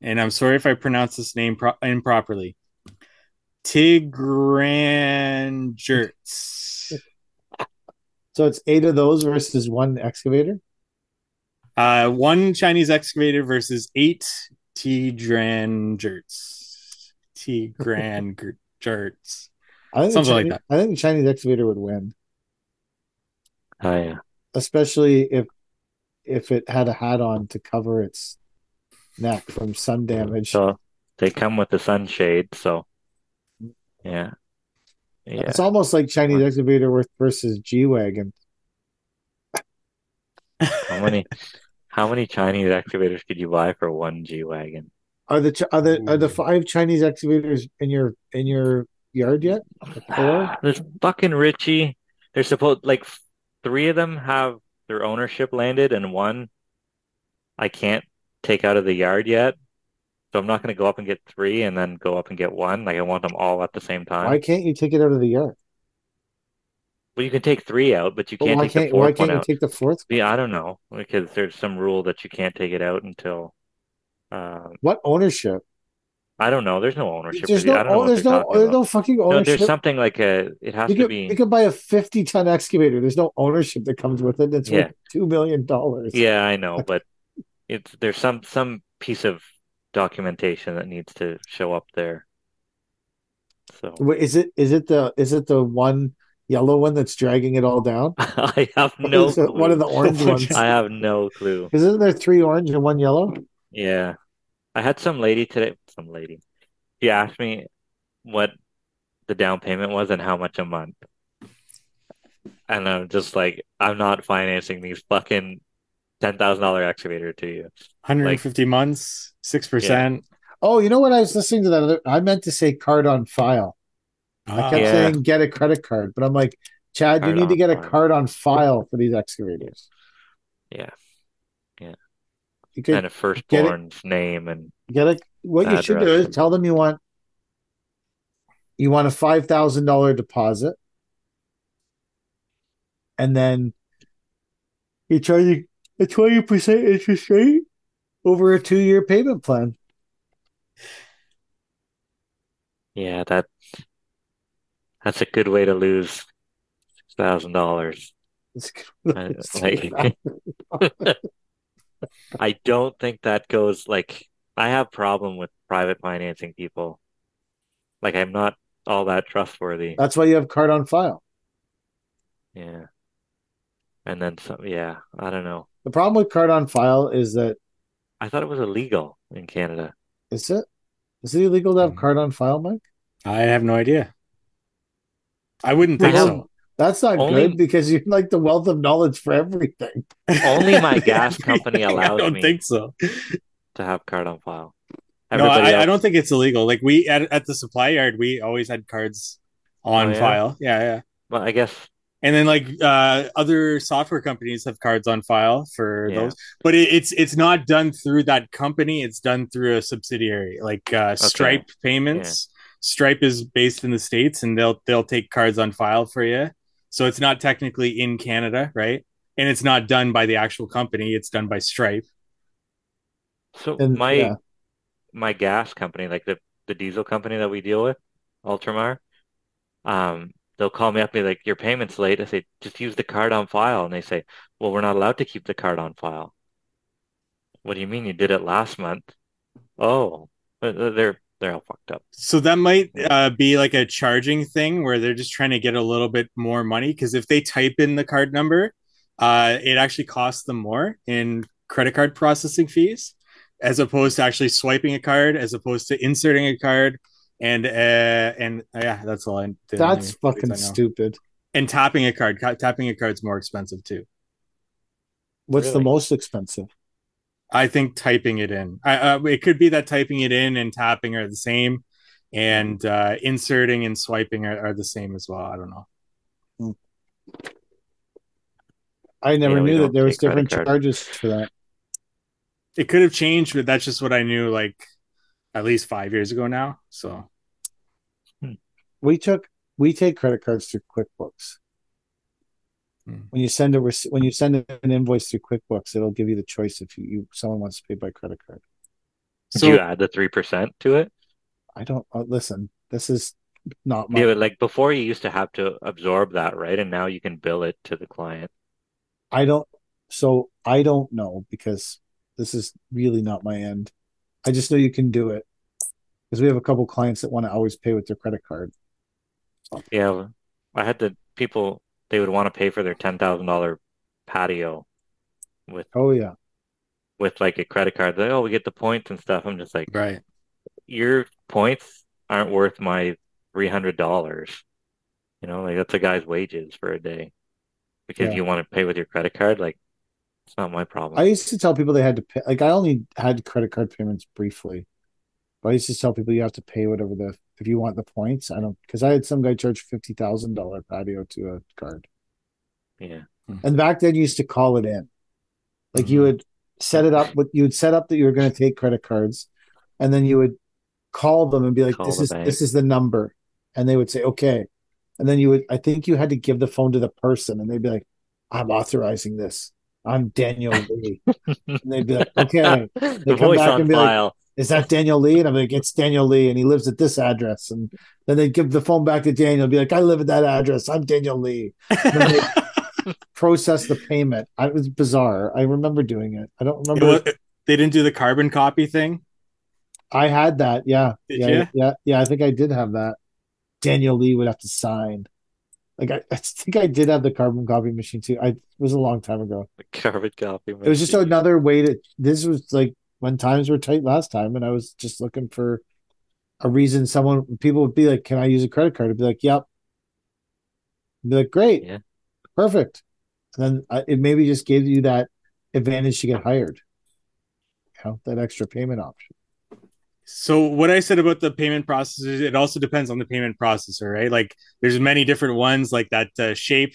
S2: And I'm sorry if I pronounce this name pro- improperly. Tigranjerts.
S1: so it's eight of those versus one excavator?
S2: Uh, one Chinese excavator versus eight Tigranjerts. Tigranjerts.
S1: I think Something Chinese, like that. I think the Chinese excavator would win.
S3: Oh yeah.
S1: Especially if if it had a hat on to cover its neck from sun damage.
S3: So they come with the sunshade, so yeah.
S1: Yeah. It's almost like Chinese excavator versus G Wagon.
S3: How many how many Chinese excavators could you buy for one G wagon?
S1: Are the are the are the five Chinese excavators in your in your yard yet?
S3: Four? There's fucking Richie. They're supposed like three of them have their ownership landed, and one I can't take out of the yard yet. So I'm not going to go up and get three and then go up and get one. Like I want them all at the same time.
S1: Why can't you take it out of the yard?
S3: Well, you can take three out, but you can't take can't, the fourth
S1: why can't
S3: you
S1: out. take the fourth?
S3: Yeah, I don't know because there's some rule that you can't take it out until.
S1: Uh, what ownership?
S3: I don't know. There's no ownership.
S1: There's no. Oh, there's no. There's no fucking ownership.
S3: No, there's something like a. It has
S1: you
S3: to
S1: could,
S3: be.
S1: You could buy a 50 ton excavator. There's no ownership that comes with it. It's yeah. worth two million dollars.
S3: Yeah, I know, but it's there's some some piece of documentation that needs to show up there. So
S1: Wait, is it is it the is it the one yellow one that's dragging it all down?
S3: I have no.
S1: One of the orange ones.
S3: I have no clue.
S1: Isn't there three orange and one yellow?
S3: Yeah, I had some lady today. Some lady. She asked me what the down payment was and how much a month. And I'm just like, I'm not financing these fucking ten thousand dollar excavator to you.
S2: 150 like, months, six yeah. percent.
S1: Oh, you know what? I was listening to that. Other, I meant to say card on file. I kept yeah. saying get a credit card, but I'm like, Chad, card you need to get a card on file for these excavators.
S3: Yeah. Yeah. You could and a firstborn's name and
S1: get it. What you should do is tell them you want you want a five thousand dollar deposit, and then you charge a twenty percent interest rate over a two year payment plan.
S3: Yeah, that that's a good way to lose six thousand dollars. Like, I don't think that goes like I have problem with private financing people. Like I'm not all that trustworthy.
S1: That's why you have card on file.
S3: Yeah. And then some yeah, I don't know.
S1: The problem with card on file is that
S3: I thought it was illegal in Canada.
S1: Is it? Is it illegal to have mm-hmm. card on file, Mike?
S2: I have no idea. I wouldn't think well, so.
S1: That's not only, good because you like the wealth of knowledge for everything.
S3: Only my gas company allows
S2: I don't
S3: me
S2: think so.
S3: to have card on file.
S2: Everybody no, I, I, don't think it's illegal. Like we at, at the supply yard, we always had cards on oh, yeah? file. Yeah, yeah.
S3: Well, I guess.
S2: And then like uh, other software companies have cards on file for yeah. those, but it, it's it's not done through that company. It's done through a subsidiary, like uh, Stripe okay. Payments. Yeah. Stripe is based in the states, and they'll they'll take cards on file for you. So it's not technically in Canada, right? And it's not done by the actual company. It's done by Stripe.
S3: So and, my yeah. my gas company, like the the diesel company that we deal with, Ultramar, um, they'll call me up and be like, "Your payment's late." I say, "Just use the card on file," and they say, "Well, we're not allowed to keep the card on file." What do you mean you did it last month? Oh, they're they're all fucked up.
S2: So that might uh, be like a charging thing where they're just trying to get a little bit more money because if they type in the card number, uh, it actually costs them more in credit card processing fees as opposed to actually swiping a card, as opposed to inserting a card. And uh, and uh, yeah, that's all I. Did.
S1: That's fucking stupid.
S2: And tapping a card, tapping a card's more expensive too.
S1: What's really? the most expensive?
S2: I think typing it in. I, uh, it could be that typing it in and tapping are the same, and uh, inserting and swiping are, are, the same as well. I don't know.
S1: I never yeah, knew that there was different charges for that
S2: it could have changed, but that's just what I knew like at least five years ago now. So
S1: hmm. we took we take credit cards through QuickBooks. Hmm. When you send a when you send an invoice through QuickBooks, it'll give you the choice if you, you someone wants to pay by credit card.
S3: So Do you add the three percent to it?
S1: I don't uh, listen. This is not
S3: my... yeah, but like before you used to have to absorb that, right? And now you can bill it to the client.
S1: I don't. So I don't know because this is really not my end. I just know you can do it because we have a couple clients that want to always pay with their credit card.
S3: Yeah, I had the people they would want to pay for their ten thousand dollar patio with
S1: oh yeah
S3: with like a credit card. They, oh, we get the points and stuff. I'm just like,
S2: right.
S3: Your points aren't worth my three hundred dollars. You know, like that's a guy's wages for a day because yeah. you want to pay with your credit card. Like it's not my problem.
S1: I used to tell people they had to pay. Like I only had credit card payments briefly, but I used to tell people you have to pay whatever the if you want the points. I don't because I had some guy charge fifty thousand dollar patio to a card.
S3: Yeah,
S1: and back then you used to call it in, like mm-hmm. you would set it up. But you would set up that you were going to take credit cards, and then you would call them and be like, call "This is bank. this is the number," and they would say, "Okay," and then you would. I think you had to give the phone to the person, and they'd be like, "I'm authorizing this." I'm Daniel Lee. and they'd be like, okay. They the come back and be file. like, is that Daniel Lee? And I'm like, it's Daniel Lee, and he lives at this address. And then they give the phone back to Daniel, be like, I live at that address. I'm Daniel Lee. process the payment. it was bizarre. I remember doing it. I don't remember. Was,
S2: they didn't do the carbon copy thing.
S1: I had that. Yeah, did yeah, you? yeah, yeah. I think I did have that. Daniel Lee would have to sign. Like I, I think I did have the carbon copy machine too. I it was a long time ago.
S3: The carbon copy. Machine.
S1: It was just another way to. This was like when times were tight last time, and I was just looking for a reason. Someone people would be like, "Can I use a credit card?" I'd be like, "Yep." I'd be like, "Great,
S3: yeah,
S1: perfect." And then I, it maybe just gave you that advantage to get hired. You know, that extra payment option.
S2: So what I said about the payment processors, it also depends on the payment processor, right? Like there's many different ones, like that uh, shape,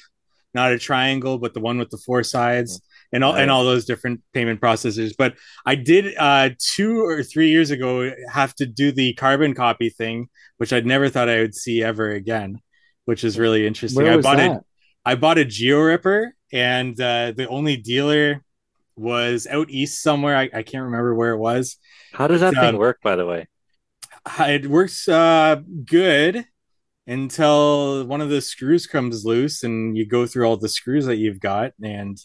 S2: not a triangle, but the one with the four sides. And all and all those different payment processors. But I did uh, two or three years ago have to do the carbon copy thing, which I'd never thought I would see ever again, which is really interesting.
S1: Where
S2: I bought
S1: that?
S2: it. I bought a GeoRipper, and uh, the only dealer was out east somewhere. I, I can't remember where it was.
S3: How does that thing um, work, by the way?
S2: It works uh, good until one of the screws comes loose and you go through all the screws that you've got and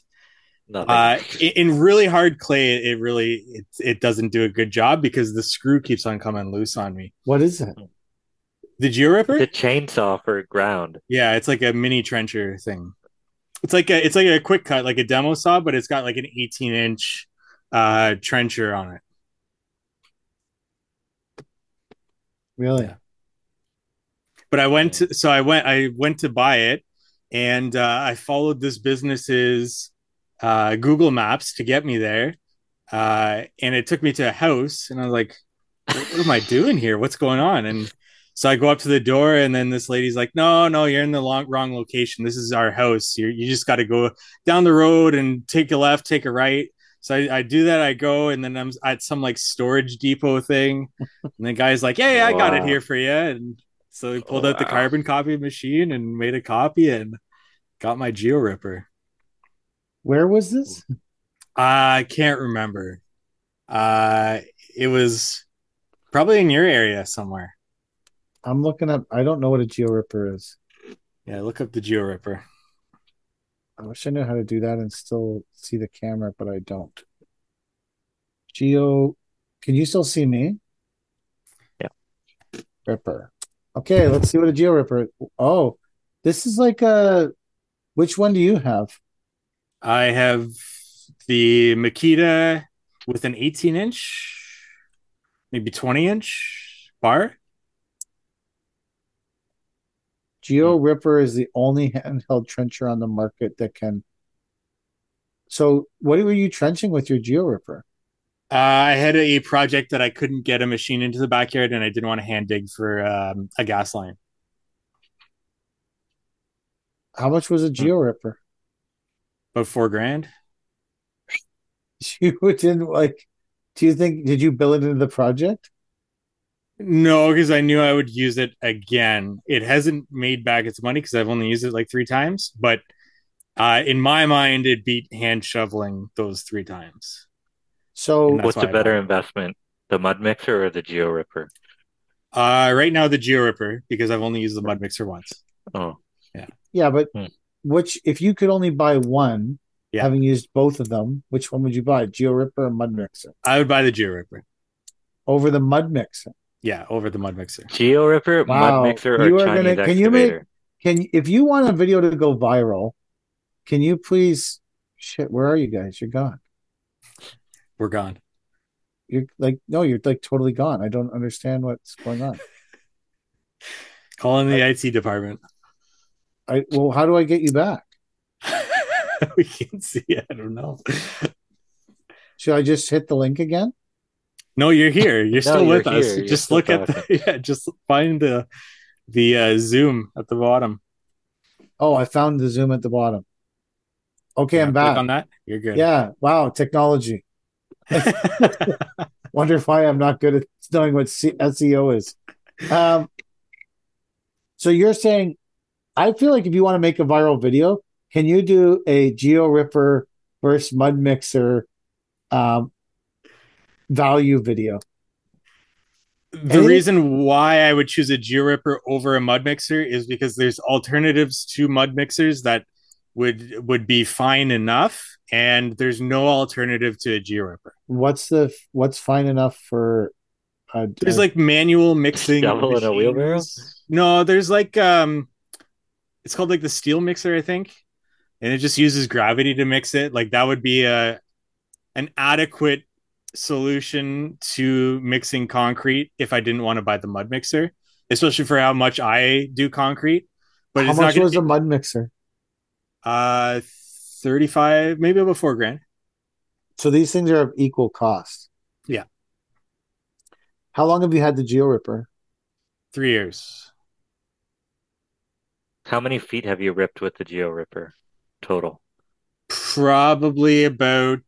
S2: uh, in really hard clay it really it, it doesn't do a good job because the screw keeps on coming loose on me.
S1: What is it
S2: the GeoRipper?
S3: The chainsaw for ground.
S2: Yeah it's like a mini trencher thing. It's like a it's like a quick cut like a demo saw but it's got like an 18 inch uh trencher on it.
S1: Really? Yeah
S2: but I went to, so I went I went to buy it and uh, I followed this business's uh, Google Maps to get me there. Uh, and it took me to a house and I was like, what, am I doing here? What's going on? And so I go up to the door and then this lady's like, no, no, you're in the long, wrong location. This is our house. You're, you just got to go down the road and take a left, take a right. So I, I, do that. I go and then I'm at some like storage depot thing. And the guy's like, yeah, yeah, I got it here for you. And so he pulled oh, out the carbon copy machine and made a copy and got my GeoRipper.
S1: Where was this?
S2: I can't remember. Uh, it was probably in your area somewhere.
S1: I'm looking up. I don't know what a GeoRipper is.
S2: Yeah, look up the GeoRipper.
S1: I wish I knew how to do that and still see the camera, but I don't. Geo, can you still see me?
S3: Yeah.
S1: Ripper. Okay, let's see what a GeoRipper. Oh, this is like a. Which one do you have?
S2: I have the Makita with an 18 inch, maybe 20 inch bar.
S1: Geo Ripper is the only handheld trencher on the market that can. So, what were you trenching with your GeoRipper?
S2: Uh, I had a project that I couldn't get a machine into the backyard, and I didn't want to hand dig for um, a gas line.
S1: How much was a Geo GeoRipper?
S2: About four grand.
S1: You didn't like. Do you think? Did you bill it into the project?
S2: No, because I knew I would use it again. It hasn't made back its money because I've only used it like three times. But uh, in my mind, it beat hand shoveling those three times.
S3: So what's a better investment, the mud mixer or the GeoRipper?
S2: Uh, right now the geo ripper because I've only used the mud mixer once.
S3: Oh,
S2: yeah,
S1: yeah, but hmm. Which if you could only buy one, yeah. having used both of them, which one would you buy, GeoRipper or mud mixer?
S2: I would buy the Geo Ripper
S1: over the mud mixer.
S2: Yeah, over the mud mixer.
S3: GeoRipper, wow. mud mixer, or you are Chinese gonna,
S1: Can you make? Can if you want a video to go viral, can you please? Shit, where are you guys? You're gone
S2: we're gone.
S1: You're like, no, you're like totally gone. I don't understand what's going on.
S2: Calling the I, IT department.
S1: I well, how do I get you back?
S2: we can't see. I don't know.
S1: Should I just hit the link again?
S2: No, you're here. You're no, still you're with here. us. You're just look at the yeah. Just find the the uh, Zoom at the bottom.
S1: Oh, I found the Zoom at the bottom. Okay, yeah, I'm back.
S2: on that. You're good.
S1: Yeah. Wow. Technology. Wonder why I'm not good at knowing what C- SEO is. Um, so you're saying, I feel like if you want to make a viral video, can you do a Geo Ripper versus Mud Mixer um, value video?
S2: The Any- reason why I would choose a Geo Ripper over a Mud Mixer is because there's alternatives to Mud Mixers that would would be fine enough and there's no alternative to a GeoRipper.
S1: What's the what's fine enough for
S2: a, there's a, like manual mixing
S3: shovel in a wheelbarrow
S2: no there's like um it's called like the steel mixer i think and it just uses gravity to mix it like that would be a an adequate solution to mixing concrete if i didn't want to buy the mud mixer especially for how much i do concrete
S1: but how much was a mud mixer
S2: uh, 35, maybe about four grand.
S1: So these things are of equal cost.
S2: Yeah.
S1: How long have you had the Geo Ripper?
S2: Three years.
S3: How many feet have you ripped with the Geo Ripper total?
S2: probably about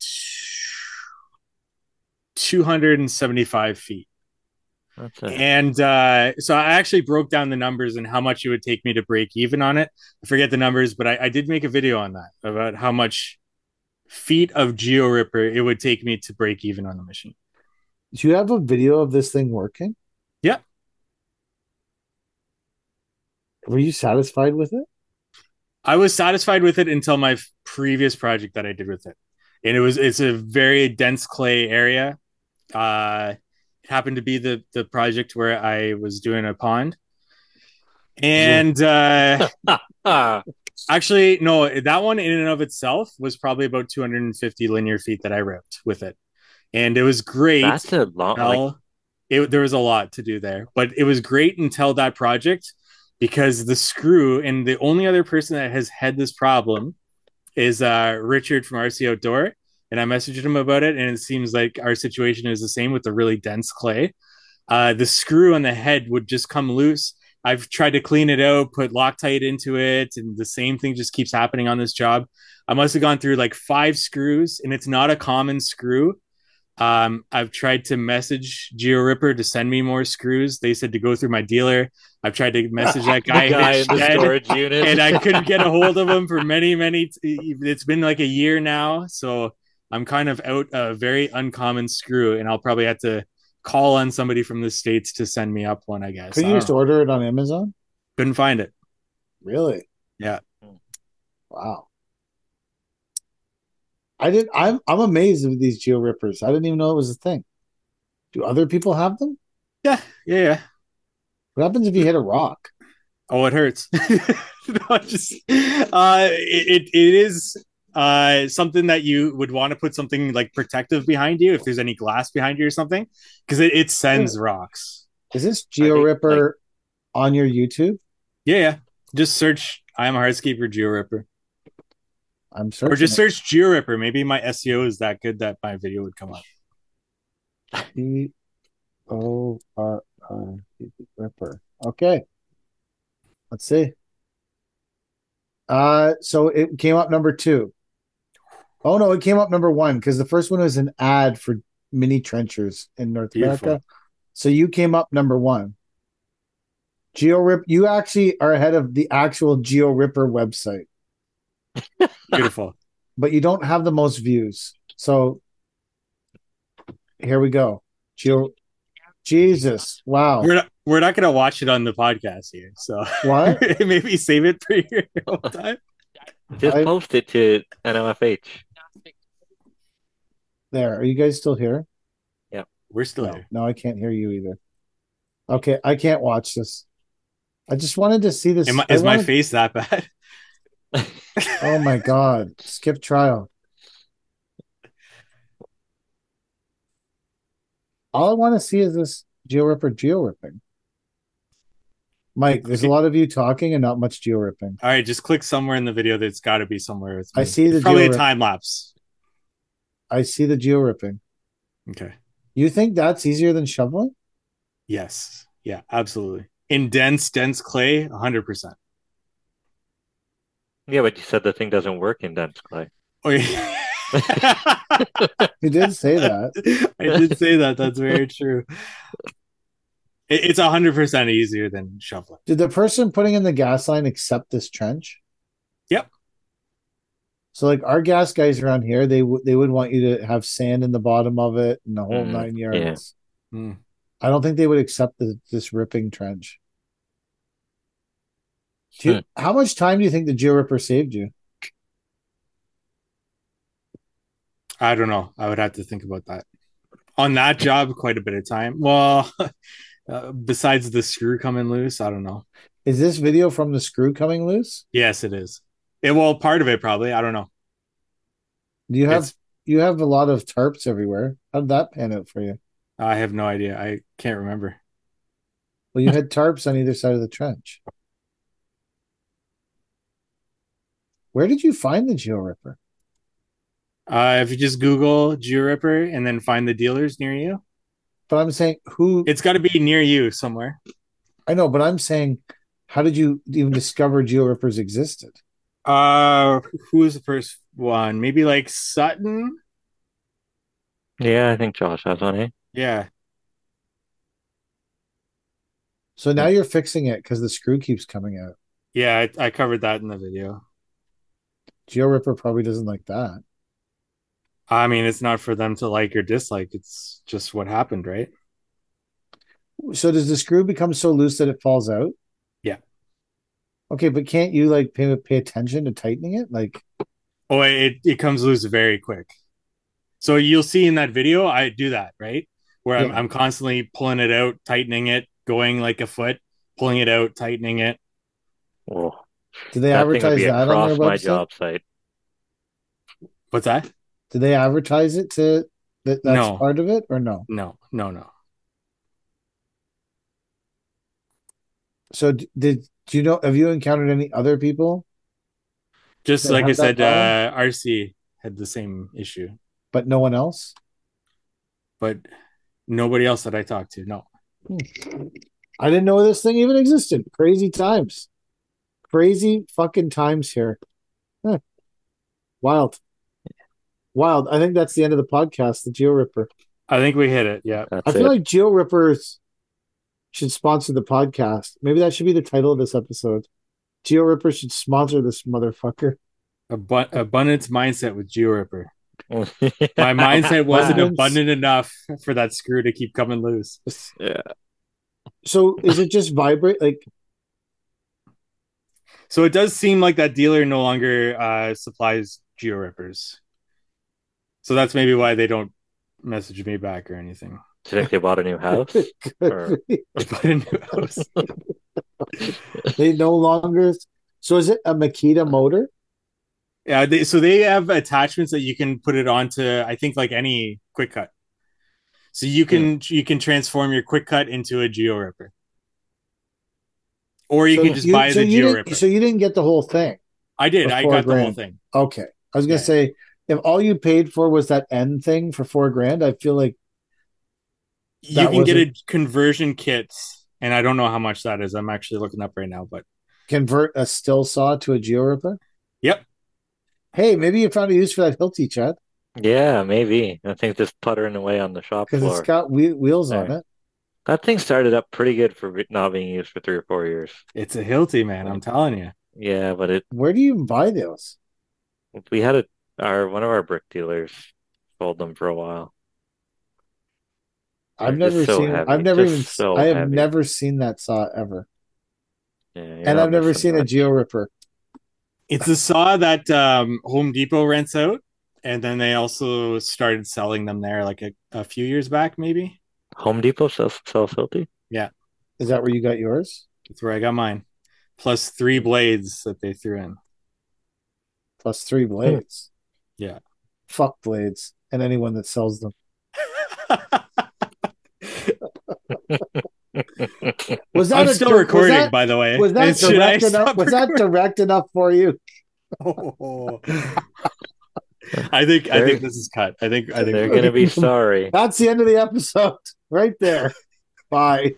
S2: 275 feet. And uh, so I actually broke down the numbers and how much it would take me to break even on it. I forget the numbers, but I, I did make a video on that about how much feet of Geo Ripper it would take me to break even on the mission.
S1: Do you have a video of this thing working?
S2: Yeah.
S1: Were you satisfied with it?
S2: I was satisfied with it until my previous project that I did with it. And it was it's a very dense clay area. Uh it happened to be the the project where I was doing a pond. And uh actually no, that one in and of itself was probably about 250 linear feet that I ripped with it. And it was great.
S3: That's a lot. Like...
S2: It, there was a lot to do there, but it was great until that project because the screw and the only other person that has had this problem is uh, Richard from RC Outdoor. And I messaged him about it, and it seems like our situation is the same with the really dense clay. Uh, the screw on the head would just come loose. I've tried to clean it out, put Loctite into it, and the same thing just keeps happening on this job. I must have gone through like five screws, and it's not a common screw. Um, I've tried to message Geo Ripper to send me more screws. They said to go through my dealer. I've tried to message that guy,
S3: guy in the storage unit,
S2: and I couldn't get a hold of him for many, many. T- it's been like a year now, so I'm kind of out a very uncommon screw, and I'll probably have to call on somebody from the states to send me up one. I guess.
S1: Could you just know. order it on Amazon?
S2: Couldn't find it.
S1: Really?
S2: Yeah.
S1: Wow. I did. I'm I'm amazed with these geo rippers. I didn't even know it was a thing. Do other people have them?
S2: Yeah, yeah, yeah.
S1: What happens if you hit a rock?
S2: Oh, it hurts. no, just uh, it it is uh something that you would want to put something like protective behind you if there's any glass behind you or something because it, it sends rocks.
S1: Is this Geo Ripper like, on your YouTube?
S2: Yeah, yeah. Just search I am a hardscaper Geo Ripper.
S1: I'm searching.
S2: Or just search GeoRipper. Maybe my SEO is that good that my video would come up.
S1: G O R R Ripper. Okay. Let's see. Uh, so it came up number two. Oh no, it came up number one because the first one was an ad for mini trenchers in North Beautiful. America. So you came up number one. Geo Rip, you actually are ahead of the actual Geo Ripper website.
S2: Beautiful.
S1: but you don't have the most views. So here we go. Geo Jesus. Wow.
S2: We're not we're not gonna watch it on the podcast here. So
S1: what?
S2: maybe save it for your own time.
S3: Just I, post it to NOFH.
S1: There. Are you guys still here?
S3: Yeah.
S2: We're still
S1: no,
S2: here.
S1: No, I can't hear you either. Okay, I can't watch this. I just wanted to see this.
S2: My, is wanted... my face that bad?
S1: oh my god. Skip trial. All I want to see is this geo ripper geo ripping. Mike, there's a lot of you talking and not much geo ripping.
S2: All right, just click somewhere in the video that's got to be somewhere. It's
S1: I see the
S2: probably a time lapse.
S1: I see the geo ripping.
S2: Okay.
S1: You think that's easier than shoveling?
S2: Yes. Yeah, absolutely. In dense, dense clay, 100%.
S3: Yeah, but you said the thing doesn't work in dense clay.
S2: Oh, yeah.
S1: you did say that.
S2: I did say that. That's very true. It, it's hundred percent easier than shoveling.
S1: Did the person putting in the gas line accept this trench?
S2: Yep.
S1: So, like our gas guys around here, they w- they would want you to have sand in the bottom of it and the whole mm, nine yards.
S2: Yeah. Mm.
S1: I don't think they would accept the, this ripping trench. You, hmm. how much time do you think the Geo Ripper saved you?
S2: I don't know. I would have to think about that. On that job, quite a bit of time. Well, uh, besides the screw coming loose, I don't know.
S1: Is this video from the screw coming loose?
S2: Yes, it is. It well, part of it probably. I don't know.
S1: Do you have it's, you have a lot of tarps everywhere? How did that pan out for you?
S2: I have no idea. I can't remember.
S1: Well, you had tarps on either side of the trench. Where did you find the Geo Ripper?
S2: Uh, if you just Google Geo Ripper and then find the dealers near you.
S1: But I'm saying who?
S2: It's got to be near you somewhere.
S1: I know, but I'm saying, how did you even discover Geo Rippers existed?
S2: Uh, who was the first one. Maybe like Sutton.
S3: Yeah, I think Josh has one. Eh?
S2: Yeah.
S1: So now you're fixing it because the screw keeps coming out.
S2: Yeah, I, I covered that in the video.
S1: Geo Ripper probably doesn't like that.
S2: I mean, it's not for them to like or dislike. It's just what happened, right?
S1: So does the screw become so loose that it falls out?
S2: Yeah.
S1: Okay, but can't you like pay pay attention to tightening it? Like,
S2: oh, it it comes loose very quick. So you'll see in that video, I do that right, where yeah. I'm I'm constantly pulling it out, tightening it, going like a foot, pulling it out, tightening it.
S3: Oh,
S1: do they that advertise that on their website? my
S3: job site.
S2: What's that?
S1: Do they advertise it to that? That's no. part of it, or no?
S2: No, no, no.
S1: So did do you know? Have you encountered any other people?
S2: Just like I said, uh, RC had the same issue,
S1: but no one else.
S2: But nobody else that I talked to. No. Hmm.
S1: I didn't know this thing even existed. Crazy times. Crazy fucking times here. Huh. Wild. Wild. I think that's the end of the podcast, the Geo Ripper.
S2: I think we hit it. Yeah.
S1: That's I feel it. like Geo Rippers should sponsor the podcast. Maybe that should be the title of this episode. Geo Ripper should sponsor this motherfucker.
S2: Ab- abundance mindset with Geo Ripper. My mindset wasn't abundant enough for that screw to keep coming loose.
S3: Yeah.
S1: So is it just vibrate like
S2: so it does seem like that dealer no longer uh, supplies geo rippers. So that's maybe why they don't message me back or anything.
S3: Do you think they bought a new house? or... bought a new
S1: house. they no longer. So is it a Makita motor?
S2: Yeah, they, so they have attachments that you can put it onto. I think like any quick cut. So you can yeah. you can transform your quick cut into a geo ripper, or you so can just you, buy so the geo ripper.
S1: So you didn't get the whole thing.
S2: I did. I got grand. the whole thing.
S1: Okay, I was gonna yeah. say if all you paid for was that end thing for four grand, I feel like
S2: you can get a conversion kit, and I don't know how much that is. I'm actually looking up right now, but
S1: convert a Stihl saw to a geo ripper.
S2: Yep.
S1: Hey, maybe you found a use for that Hilti, Chad.
S3: Yeah, maybe. I think just puttering away on the shop
S1: because it's got wheels on it.
S3: That thing started up pretty good for not being used for three or four years.
S2: It's a Hilti, man. I'm telling you.
S3: Yeah, but it.
S1: Where do you buy those?
S3: We had a our one of our brick dealers sold them for a while.
S1: I've never so seen. Heavy. I've never just even. So I have heavy. never seen that saw ever. Yeah, and I've never seen much. a Geo Ripper.
S2: It's a saw that um, Home Depot rents out and then they also started selling them there like a, a few years back, maybe.
S3: Home Depot sells sells Hilti.
S2: Yeah,
S1: is that where you got yours?
S2: That's where I got mine, plus three blades that they threw in.
S1: Plus three blades. Hmm.
S2: yeah.
S1: Fuck blades and anyone that sells them.
S2: was that I'm still di- recording, that, by the way.
S1: Was that direct enough? Was that direct enough for you? Oh.
S2: I think they're, I think this is cut. I think I think
S3: they're gonna be sorry.
S1: That's the end of the episode, right there. Bye.